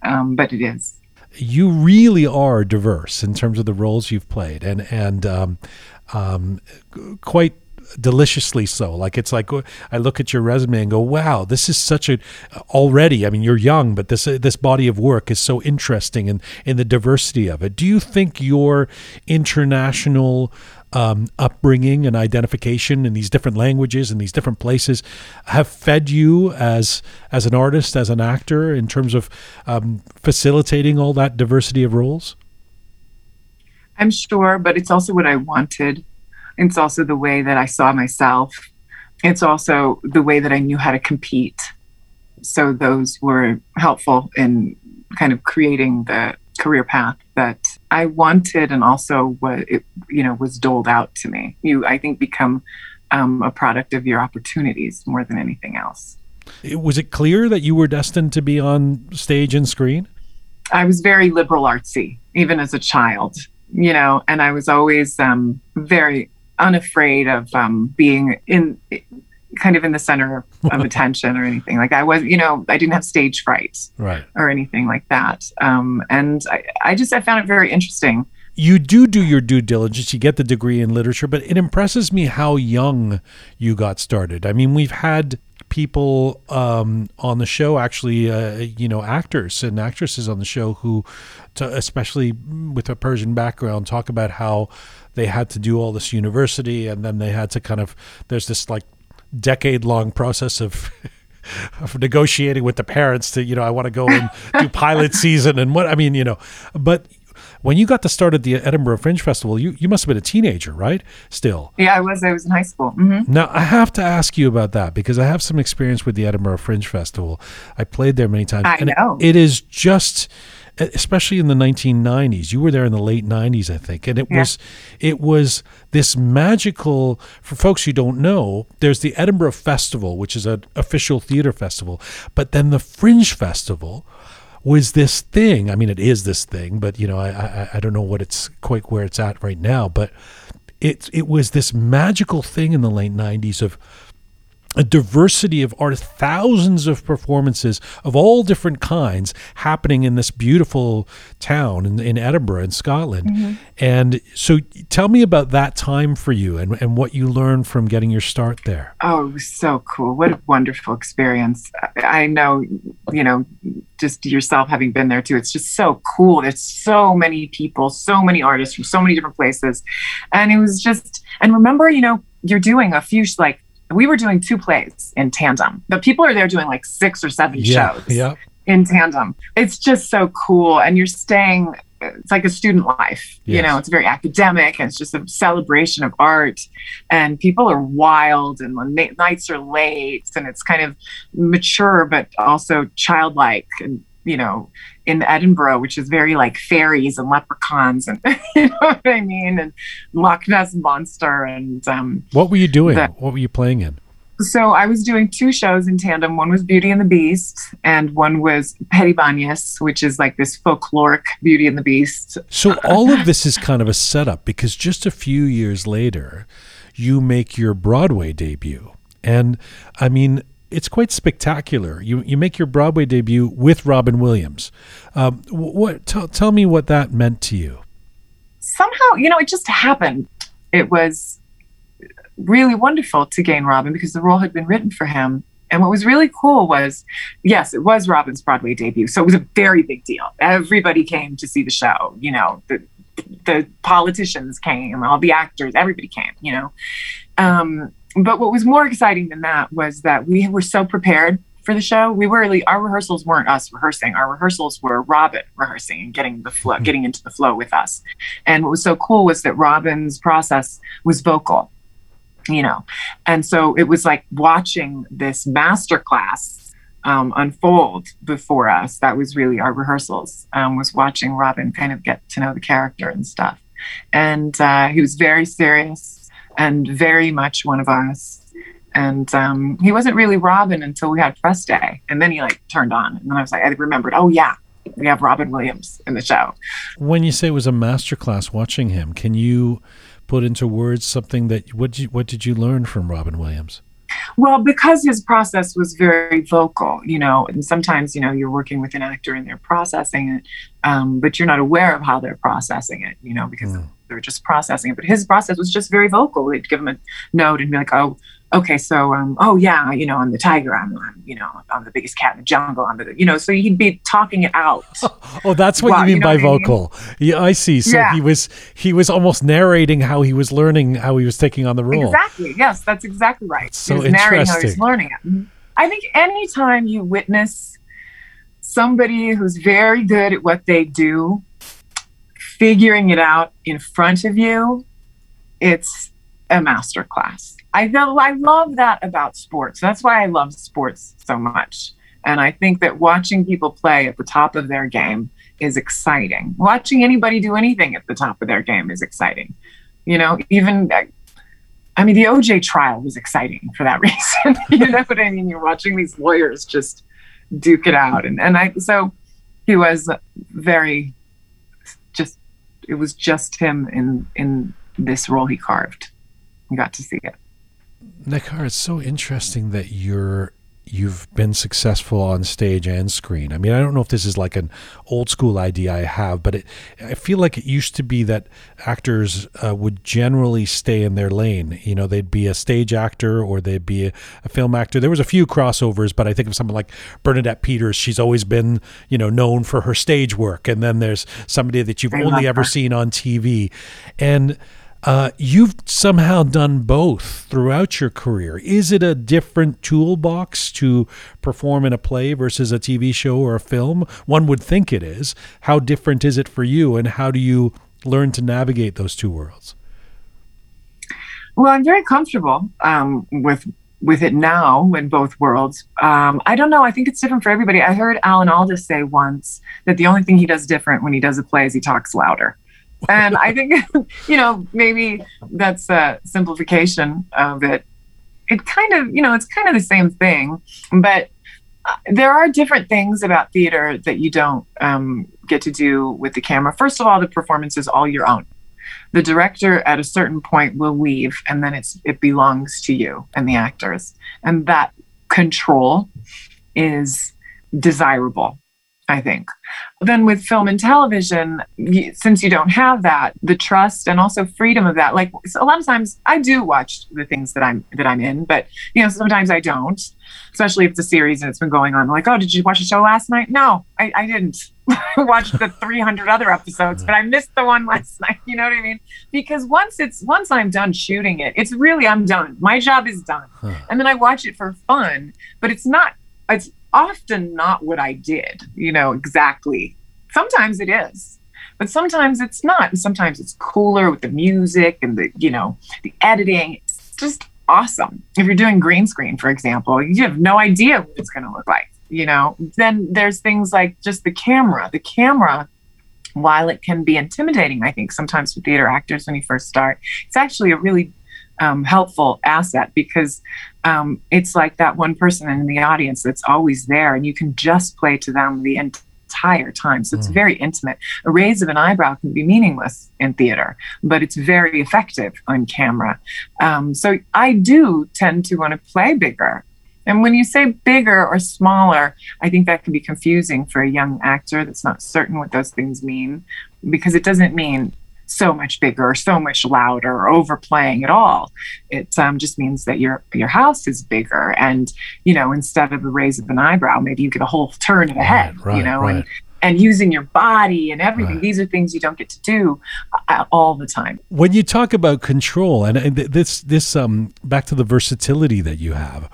Um, but it is. You really are diverse in terms of the roles you've played, and and um, um, quite deliciously so. Like it's like I look at your resume and go, "Wow, this is such a already." I mean, you're young, but this this body of work is so interesting and in, in the diversity of it. Do you think your international um, upbringing and identification in these different languages and these different places have fed you as as an artist, as an actor, in terms of um, facilitating all that diversity of roles? I'm sure, but it's also what I wanted. It's also the way that I saw myself. It's also the way that I knew how to compete. So those were helpful in kind of creating the career path that I wanted and also what it you know was doled out to me. You I think become um, a product of your opportunities more than anything else. Was it clear that you were destined to be on stage and screen? I was very liberal artsy, even as a child, you know, and I was always um, very unafraid of um, being in kind of in the center of attention or anything. Like I was, you know, I didn't have stage fright right. or anything like that. Um, and I, I just, I found it very interesting. You do do your due diligence. You get the degree in literature, but it impresses me how young you got started. I mean, we've had people um, on the show, actually, uh, you know, actors and actresses on the show who, to, especially with a Persian background, talk about how they had to do all this university and then they had to kind of, there's this like decade long process of. of negotiating with the parents to you know I want to go and do pilot season and what I mean you know but when you got to start at the Edinburgh Fringe Festival, you, you must have been a teenager, right? Still. Yeah, I was. I was in high school. Mm-hmm. Now, I have to ask you about that because I have some experience with the Edinburgh Fringe Festival. I played there many times. I know. It, it is just especially in the 1990s you were there in the late 90s i think and it Yeah. was it was this magical for folks who don't know there's the edinburgh festival which is an official theater festival but then the fringe festival was this thing i mean it is this thing but you know i i, I don't know what it's quite where it's at right now but it it was this magical thing in the late 90s of a diversity of art, thousands of performances of all different kinds happening in this beautiful town in, in Edinburgh, in Scotland. Mm-hmm. And so tell me about that time for you and, and what you learned from getting your start there. Oh, it was so cool. What a wonderful experience. I I know, you know, just yourself having been there too. It's just so cool. There's so many people, so many artists from so many different places. And it was just, and remember, you know, you're doing a few, like, we were doing two plays in tandem, but people are there doing like six or seven shows Yeah. in tandem. It's just so cool. And you're staying, it's like a student life. You know, it's very academic and it's just a celebration of art. And people are wild and the nights are late and it's kind of mature, but also childlike. And, you know, in Edinburgh, which is very like fairies and leprechauns and, you know what I mean? And Loch Ness Monster. And, um, What were you doing? That- what were you playing in? so I was doing two shows in tandem. One was Beauty and the Beast, and one was Petibanius, which is like this folkloric Beauty and the Beast. So all of this is kind of a setup because just a few years later, you make your Broadway debut, and I mean it's quite spectacular. You you make your Broadway debut with Robin Williams. Um, what tell tell me what that meant to you? Somehow, you know, it just happened. It was really wonderful to gain Robin because the role had been written for him. And what was really cool was, yes, it was Robin's Broadway debut. So it was a very big deal. Everybody came to see the show. You know, the the politicians came, all the actors, everybody came, you know. Um, but what was more exciting than that was that we were so prepared for the show. We were really our rehearsals weren't us rehearsing. Our rehearsals were Robin rehearsing and getting the flow, getting into the flow with us. And what was so cool was that Robin's process was vocal, you know. And so it was like watching this masterclass um, unfold before us. That was really our rehearsals. Um, was watching Robin kind of get to know the character and stuff. And uh, he was very serious and very much one of us. And um, he wasn't really Robin until we had press day, and then he like turned on. And then I was like, I remembered, oh yeah, we have Robin Williams in the show. When you say it was a masterclass watching him, can you put into words something that what did you, what did you learn from Robin Williams? Well, because his process was very vocal, you know, and sometimes, you know, you're working with an actor and they're processing it, um, but you're not aware of how they're processing it, you know, because Mm. They're just processing it. But his process was just very vocal. They'd give him a note and be like, oh, okay, so, um, oh, yeah, you know, I'm the tiger. I'm, I'm, you know, I'm the biggest cat in the jungle. I'm the, you know, so he'd be talking it out. Oh, that's what Wow, you mean you know by what I mean? vocal. Yeah, I see. So Yeah. he was he was almost narrating how he was learning how he was taking on the role. Exactly. Yes, that's exactly right. That's so he was narrating how he was learning it. Mhm. I think anytime you witness somebody who's very good at what they do, figuring it out in front of you, it's a master class. I know I love that about sports. That's why I love sports so much. And I think that watching people play at the top of their game is exciting. Watching anybody do anything at the top of their game is exciting. You know, even I mean, the OJ trial was exciting for that reason. you know what I mean? You're watching these lawyers just duke it out, and and I so he was very it was just him in in this role he carved. I got to see it. Necar, it's so interesting that you're you've been successful on stage and screen. I mean, I don't know if this is like an old school idea I have, but it, I feel like it used to be that actors uh, would generally stay in their lane. You know, they'd be a stage actor or they'd be a, a, film actor. There was a few crossovers, but I think of someone like Bernadette Peters. She's always been, you know, known for her stage work. And then there's somebody that you've I only ever her. seen on TV. And uh, you've somehow done both throughout your career. Is it a different toolbox to perform in a play versus a TV show or a film? One would think it is. How different is it for you, and how do you learn to navigate those two worlds? Well, I'm very comfortable um, with with it now in both worlds. Um, I don't know. I think it's different for everybody. I heard Alan Alda say once that the only thing he does different when he does a play is he talks louder and I think, you know, maybe that's a simplification of it. It kind of, you know, it's kind of the same thing, but uh, there are different things about theater that you don't um, get to do with the camera. First of all, the performance is all your own. The director at a certain point will leave, and then it's it belongs to you and the actors, and that control is desirable I think. Then with film and television, since you don't have that, the trust and also freedom of that, like a lot of times I do watch the things that I'm that I'm in, but you know sometimes I don't, especially if it's a series and it's been going on. Like, oh, did you watch the show last night? No, I, I didn't. watch the 300 other episodes, but I missed the one last night. You know what I mean? Because once it's once I'm done shooting it, it's really I'm done. My job is done, and then I watch it for fun. But it's not. It's often not what I did, you know, exactly. Sometimes it is, but sometimes it's not. And sometimes it's cooler with the music and the, you know, the editing. It's just awesome. If you're doing green screen, for example, you have no idea what it's going to look like, you know. Then there's things like just the camera. The camera while it can be intimidating, I think sometimes for theater actors when you first start, it's actually a really um, helpful asset because um, it's like that one person in the audience that's always there and you can just play to them the entire time. So it's mm. very intimate. A raise of an eyebrow can be meaningless in theater, but it's very effective on camera. Um, so I do tend to want to play bigger. And when you say bigger or smaller, I think that can be confusing for a young actor that's not certain what those things mean because it doesn't mean so much bigger so much louder overplaying at all. It um, just means that your your house is bigger, and you know instead of a raise of an eyebrow, maybe you get a whole turn of the head. Right, you know, right. and and using your body and everything. Right. These are things you don't get to do uh, all the time. When you talk about control, and this this um back to the versatility that you have.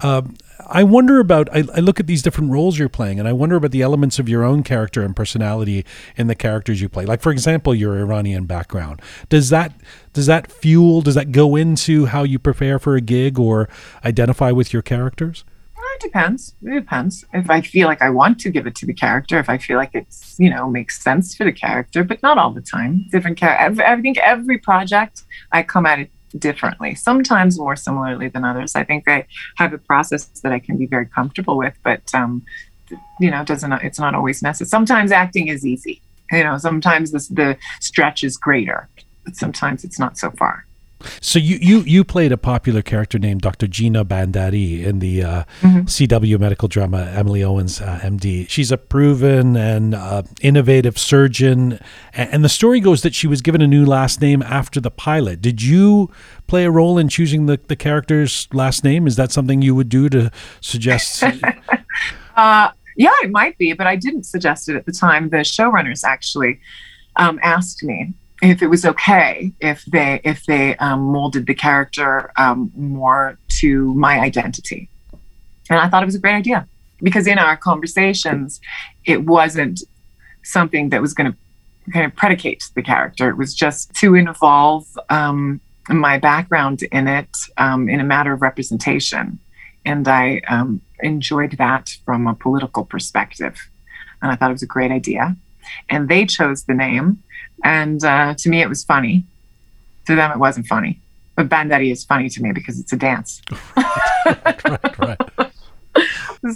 Um, I wonder about. I, I, look at these different roles you're playing, and I wonder about the elements of your own character and personality in the characters you play. Like, for example, your Iranian background. Does that does that fuel? Does that go into how you prepare for a gig or identify with your characters? it depends. It depends. If I feel like I want to give it to the character, if I feel like it's you know makes sense for the character, but not all the time. Different character. I think every project I come at it differently, sometimes more similarly than others. I think I have a process that I can be very comfortable with, but um, you know, doesn't it's not always necessary. Sometimes acting is easy. You know, sometimes this, the stretch is greater, but sometimes it's not so far. So you, you you played a popular character named Dr. Gina Bandari in the uh, mm-hmm. CW medical drama Emily Owens, uh, MD. She's a proven and uh, innovative surgeon, and the story goes that she was given a new last name after the pilot. Did you play a role in choosing the, the character's last name? Is that something you would do to suggest? Uh, yeah, it might be, but I didn't suggest it at the time. The showrunners actually um, asked me if it was okay if they if they um, molded the character um, more to my identity and i thought it was a great idea because in our conversations it wasn't something that was going to kind of predicate the character it was just to involve um, my background in it um, in a matter of representation. And I um, enjoyed that from a political perspective. And I thought it was a great idea. And they chose the name. And uh, to me, it was funny. To them, it wasn't funny. But Bandari is funny to me because it's a dance. right, right, right.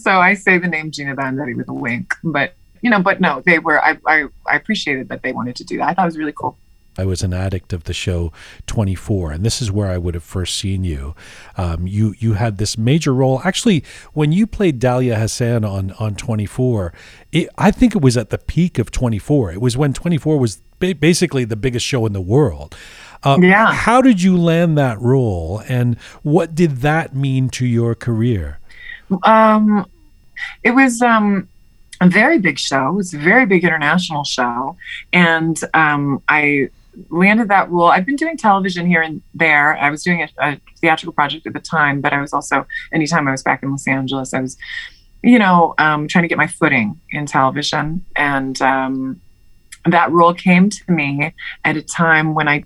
so I say the name Gina Bandari with a wink. But, you know, but no, they were, I, I, I appreciated that they wanted to do that. I thought it was really cool. I was an addict of the show 24, and this is where I would have first seen you. Um, you you had this major role. Actually, when you played Dalia Hassan on on 24, it, I think it was at the peak of 24. It was when 24 was ba- basically the biggest show in the world. Uh, yeah. How did you land that role, and what did that mean to your career? Um, it was um, a very big show. It was a very big international show, and um, I landed that role. I've been doing television here and there. I was doing a, a, theatrical project at the time, but I was also, anytime I was back in Los Angeles, I was, you know, um, trying to get my footing in television. And um, that role came to me at a time when I,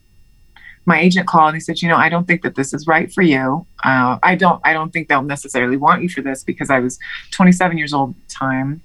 my agent called and he said, you know, I don't think that this is right for you. Uh, I don't, I don't think they'll necessarily want you for this because I was 27 years old at the time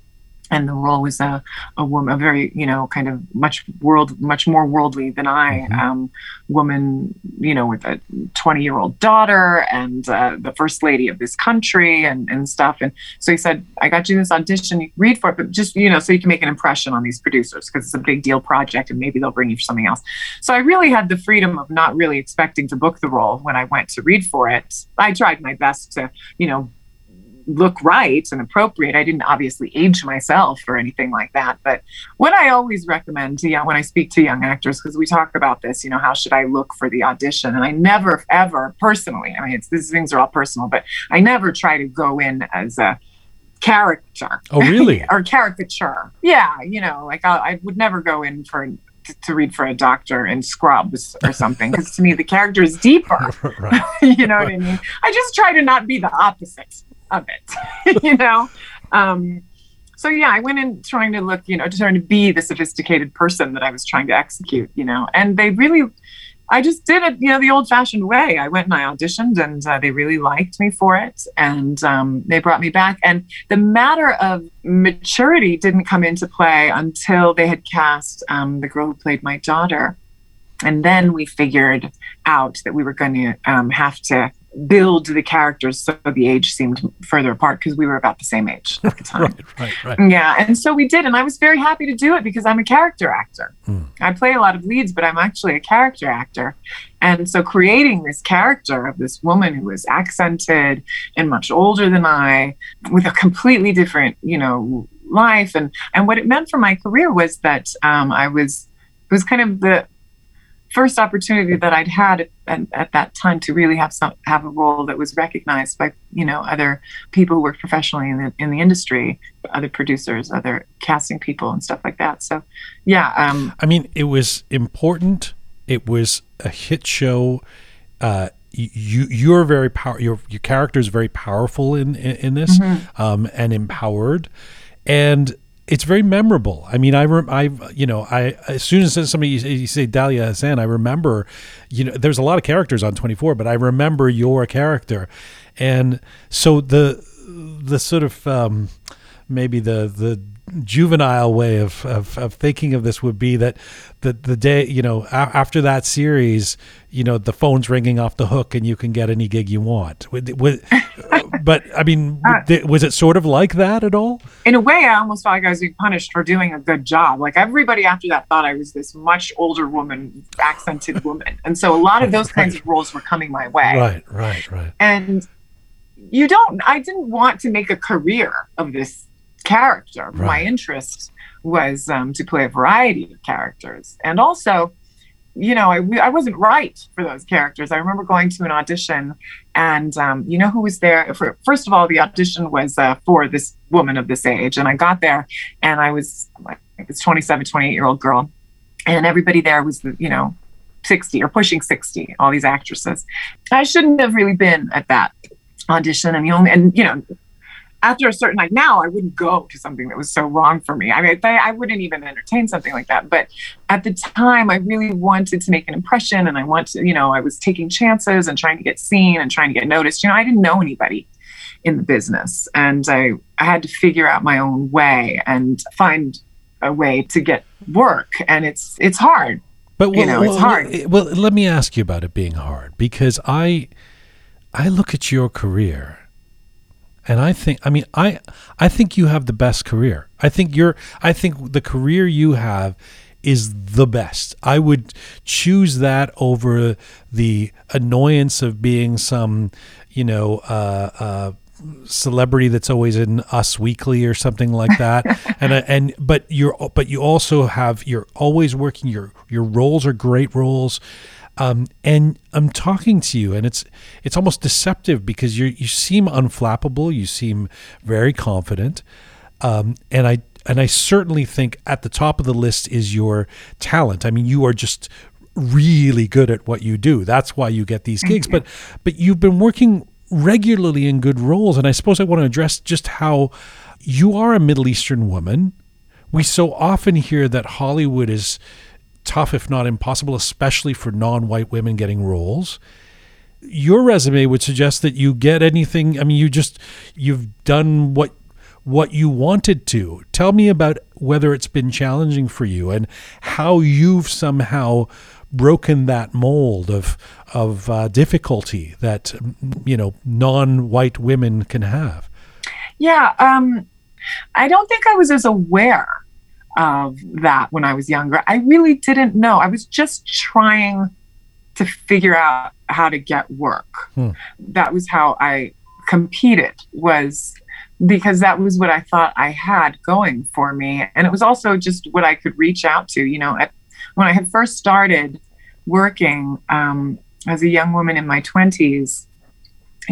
and the role was a, a woman, a very, you know, kind of much world, much more worldly than I, mm-hmm. um, woman, you know, with a 20 year old daughter and uh, the first lady of this country and, and stuff. And so he said, I got you this audition, you read for it, but just, you know, so you can make an impression on these producers because it's a big deal project and maybe they'll bring you for something else. So I really had the freedom of not really expecting to book the role when I went to read for it. I tried my best to, you know, look right and appropriate. I didn't obviously age myself or anything like that. But what I always recommend to young, when I speak to young actors, because we talk about this, you know, how should I look for the audition? And I never, ever personally, I mean, it's, these things are all personal, but I never try to go in as a character. Oh, really? or caricature. Yeah. You know, like I, I would never go in for to, to, read for a doctor in Scrubs or something because to me the character is deeper. you know what I mean? I just try to not be the opposite of it, you know? Um, so yeah, I went in trying to look, you know, trying to be the sophisticated person that I was trying to execute, you know, and they really, I just did it, you know, the old fashioned way. I went and I auditioned and uh, they really liked me for it. And um, they brought me back. And the matter of maturity didn't come into play until they had cast um, the girl who played my daughter. And then we figured out that we were going to um, have to build the characters so the age seemed further apart because we were about the same age at the time. right, right, right. Yeah, and so we did, and I was very happy to do it because I'm a character actor. Hmm. I play a lot of leads, but I'm actually a character actor. And so creating this character of this woman who was accented and much older than I, with a completely different, you know, life, and and what it meant for my career was that um, I was it was kind of the first opportunity that I'd had at, at, that time to really have some have a role that was recognized by you know other people who work professionally in the in the industry, other producers, other casting people, and stuff like that. So, yeah. Um, I mean, it was important. It was a hit show. Uh, you you're very power. Your your character is very powerful in in, in this, mm-hmm. um, and empowered, and it's very memorable. I mean, I, rem- I, you know, I as soon as somebody you say Dalia Hassan, I remember, you know, there's a lot of characters on 24, but I remember your character, and so the the sort of um, maybe the the juvenile way of, of, of, thinking of this would be that the, the day, you know, a- after that series, you know, the phone's ringing off the hook and you can get any gig you want. with, with but I mean, uh, was it sort of like that at all? In a way, I almost felt like I was being punished for doing a good job. Like everybody after that thought I was this much older woman, accented woman. And so a lot of those kinds of roles were coming my way. Right, right, right. And you don't, I didn't want to make a career of this character. Right. My interest was um, to play a variety of characters. And also, you know, I, I wasn't right for those characters. I remember going to an audition, and um, you know who was there? For, first of all, the audition was uh, for this woman of this age, and I got there, and I was like this 27, 28 year old girl, and everybody there was, you know, 60 or pushing 60, all these actresses. I shouldn't have really been at that audition, and the only, and you know, after a certain like now I wouldn't go to something that was so wrong for me. I mean, I, I wouldn't even entertain something like that. But at the time, I really wanted to make an impression, and I want to, you know, I was taking chances and trying to get seen and trying to get noticed. You know, I didn't know anybody in the business, and I I had to figure out my own way and find a way to get work, and it's it's hard. But You know, it's hard. Well, let me ask you about it being hard because I, I look at your career, and I think, I mean, I, I think you have the best career. I think you're, I think the career you have is the best. I would choose that over the annoyance of being some, you know, uh, uh, celebrity that's always in Us Weekly or something like that. and and but you're but you also have you're always working. Your your roles are great roles. Um, and I'm talking to you, and it's it's almost deceptive because you you seem unflappable. You seem very confident, um, and I and I certainly think at the top of the list is your talent. I mean, you are just really good at what you do. That's why you get these gigs. But but you've been working regularly in good roles, and I suppose I want to address just how you are a Middle Eastern woman. We so often hear that Hollywood is tough, if not impossible, especially for non-white women getting roles. Your resume would suggest that you get anything. I mean, you just you've done what what you wanted to. Tell me about whether it's been challenging for you and how you've somehow broken that mold of of uh, difficulty that you know non-white women can have. Yeah, um, I don't think I was as aware of that when I was younger. I really didn't know. I was just trying to figure out how to get work. Hmm. That was how I competed was because that was what I thought I had going for me and it was also just what I could reach out to, you know, at, when I had first started working um, as a young woman in my 20s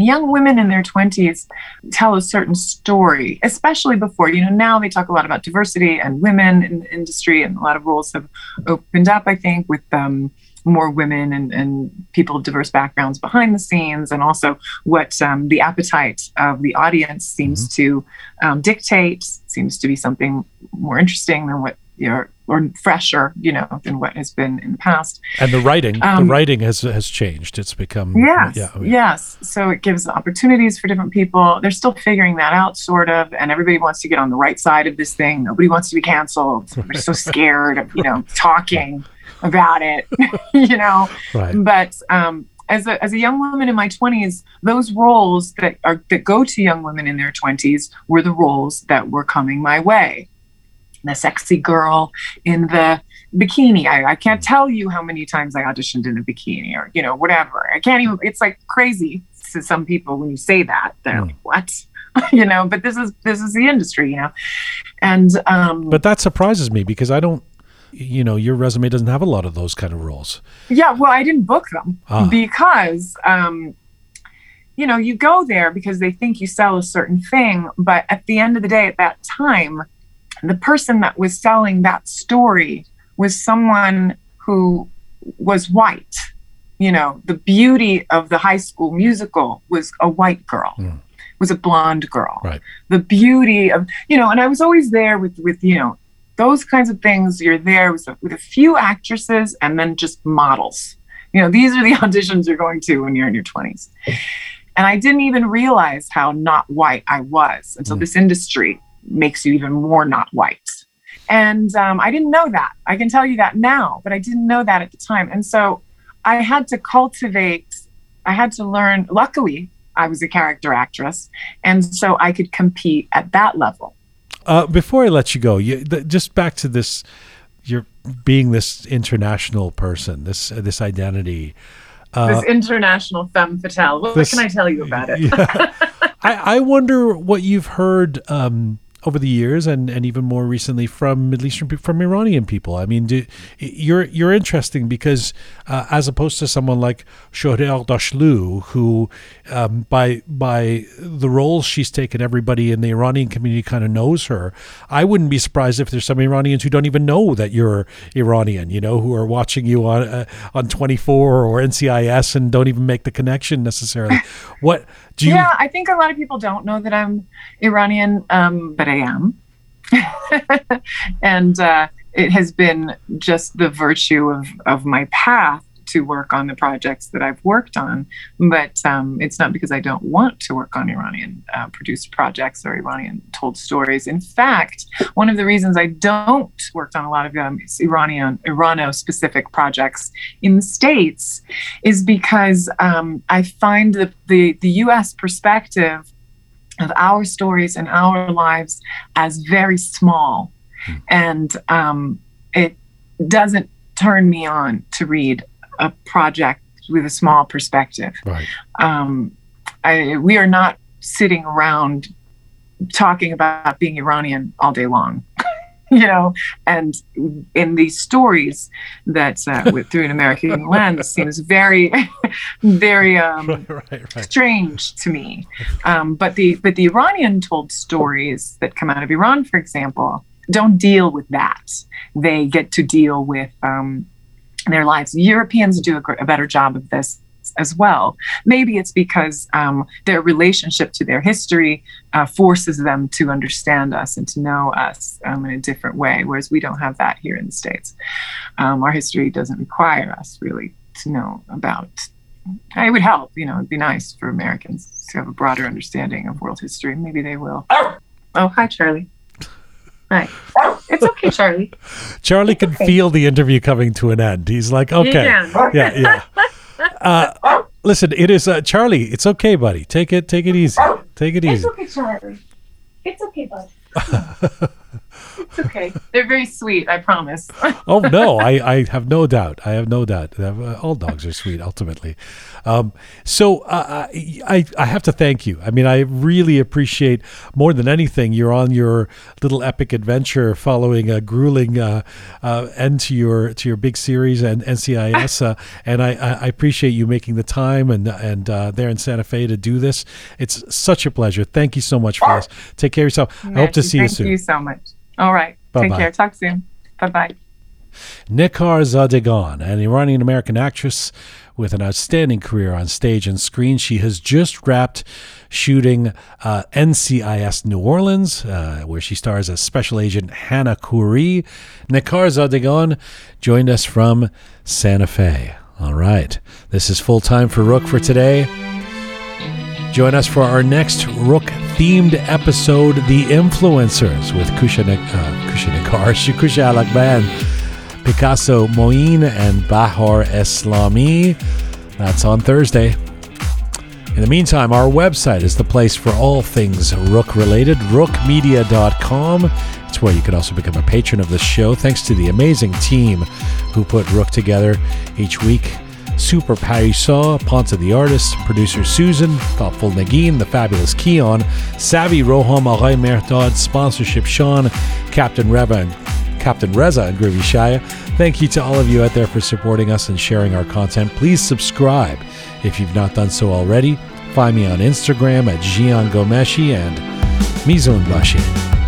young women in their 20s tell a certain story, especially before, you know, now they talk a lot about diversity and women in the industry, and a lot of roles have opened up, I think, with um, more women and, and people of diverse backgrounds behind the scenes, and also what um, the appetite of the audience seems to um, dictate seems to be something more interesting than what you're or fresher, you know, than what has been in the past. And the writing, the Um, writing has has changed. It's become Yes. yeah, oh, Yes. So it gives opportunities for different people. They're still figuring that out, sort of. And everybody wants to get on the right side of this thing. Nobody wants to be canceled. They're so scared of, you know, talking about it, you know. right. But um, as a as a young woman in my twenties, those roles that are that go to young women in their twenties were the roles that were coming my way. The sexy girl in the bikini. I, I can't tell you how many times I auditioned in a bikini or you know whatever. I can't even. It's like crazy to some people when you say that. They're Mm. like, "What?" you know. But this is this is the industry, you know. And um, But that surprises me because I don't. You know, your resume doesn't have a lot of those kind of roles. Yeah, well, I didn't book them Ah. because, um, you know, you go there because they think you sell a certain thing. But at the end of the day, at that time, the person that was selling that story was someone who was white. You know, the beauty of the high school musical was a white girl, Mm. was a blonde girl. Right. The beauty of, you know, and I was always there with, with you know, those kinds of things. You're there with a, with a few actresses and then just models. You know, these are the auditions you're going to when you're in your 20s. And I didn't even realize how not white I was until Mm. this industry makes you even more not white. And um, I didn't know that. I can tell you that now, but I didn't know that at the time. And so I had to cultivate, I had to learn. Luckily, I was a character actress. And so I could compete at that level. Uh, before I let you go, you, th- just back to this, you're being this international person, this uh, this identity. Uh, this international femme fatale. What, this- can I tell you about it? Yeah. I, I wonder what you've heard um, over the years, and, and even more recently from Middle Eastern people, from Iranian people. I mean, do, you're you're interesting because uh, as opposed to someone like Shohreh Aghdashloo, who um, by by the roles she's taken, everybody in the Iranian community kind of knows her. I wouldn't be surprised if there's some Iranians who don't even know that you're Iranian. You know, who are watching you on uh, on 24 or NCIS and don't even make the connection necessarily. What do you? Yeah, I think a lot of people don't know that I'm Iranian, um, but I am. and uh, it has been just the virtue of, of my path to work on the projects that I've worked on. But um, it's not because I don't want to work on Iranian uh, produced projects or Iranian told stories. In fact, one of the reasons I don't work on a lot of um, Iranian Irano specific projects in the States is because um, I find the, the, the US perspective of our stories and our lives as very small. Hmm. And um, it doesn't turn me on to read a project with a small perspective. Right. Um, I, we are not sitting around talking about being Iranian all day long. you know, and in these stories that uh, with, through an American lens seems very, very um, right, right, right. strange to me. Um, but the but the Iranian told stories that come out of Iran, for example, don't deal with that. They get to deal with um, their lives. Europeans do a, a, better job of this as well. Maybe it's because um, their relationship to their history uh, forces them to understand us and to know us um, in a different way, whereas we don't have that here in the States. Um, our history doesn't require us really to know about. It would help, you know, it'd be nice for Americans to have a broader understanding of world history. Maybe they will. Oh, hi, Charlie. Hi. It's okay, Charlie. Charlie can okay. feel the interview coming to an end. He's like, okay. Yeah, yeah. Uh, listen, it is uh, Charlie. It's okay, buddy. Take it, take it easy. Take it easy. It's okay, Charlie. It's okay, bud. it's okay. They're very sweet. I promise. oh no, I, I have no doubt. I have no doubt. Uh, all dogs are sweet ultimately. Um, so uh, I I have to thank you. I mean, I really appreciate more than anything. You're on your little epic adventure, following a grueling uh, uh, end to your to your big series and NCIS, uh, and I, I appreciate you making the time and and uh, there in Santa Fe to do this. It's such a pleasure. Thank you so much for this. Take care of yourself. I hope to see you soon. Thank you so much. All right. Bye-bye. Take care. Talk soon. Bye bye. Necar Zadegan, an Iranian American actress with an outstanding career on stage and screen. She has just wrapped shooting uh, NCIS New Orleans, uh, where she stars as Special Agent Hannah Khoury. Necar Zadegan joined us from Santa Fe. All right. This is full time for Roqe for today. Join us for our next Roqe themed episode, The Influencers, with Kusha, uh, Kusha Negar, Alakban, Picasso Moin, and Bahar Eslami. That's on Thursday. In the meantime, our website is the place for all things Roqe related, roqemedia.com. It's where you can also become a patron of the show. Thanks to the amazing team who put Roqe together each week. Super Parissa, Ponta the Artist, producer Susan, Thoughtful Nagin, The Fabulous Keon, Savvy Roham Aghay Mehtad, sponsorship Sean, Captain Reva and Captain Reza and Groovy Shaya. Thank you to all of you out there for supporting us and sharing our content. Please subscribe if you've not done so already. Find me on Instagram at Jian Ghomeshi and Mizun Bashi.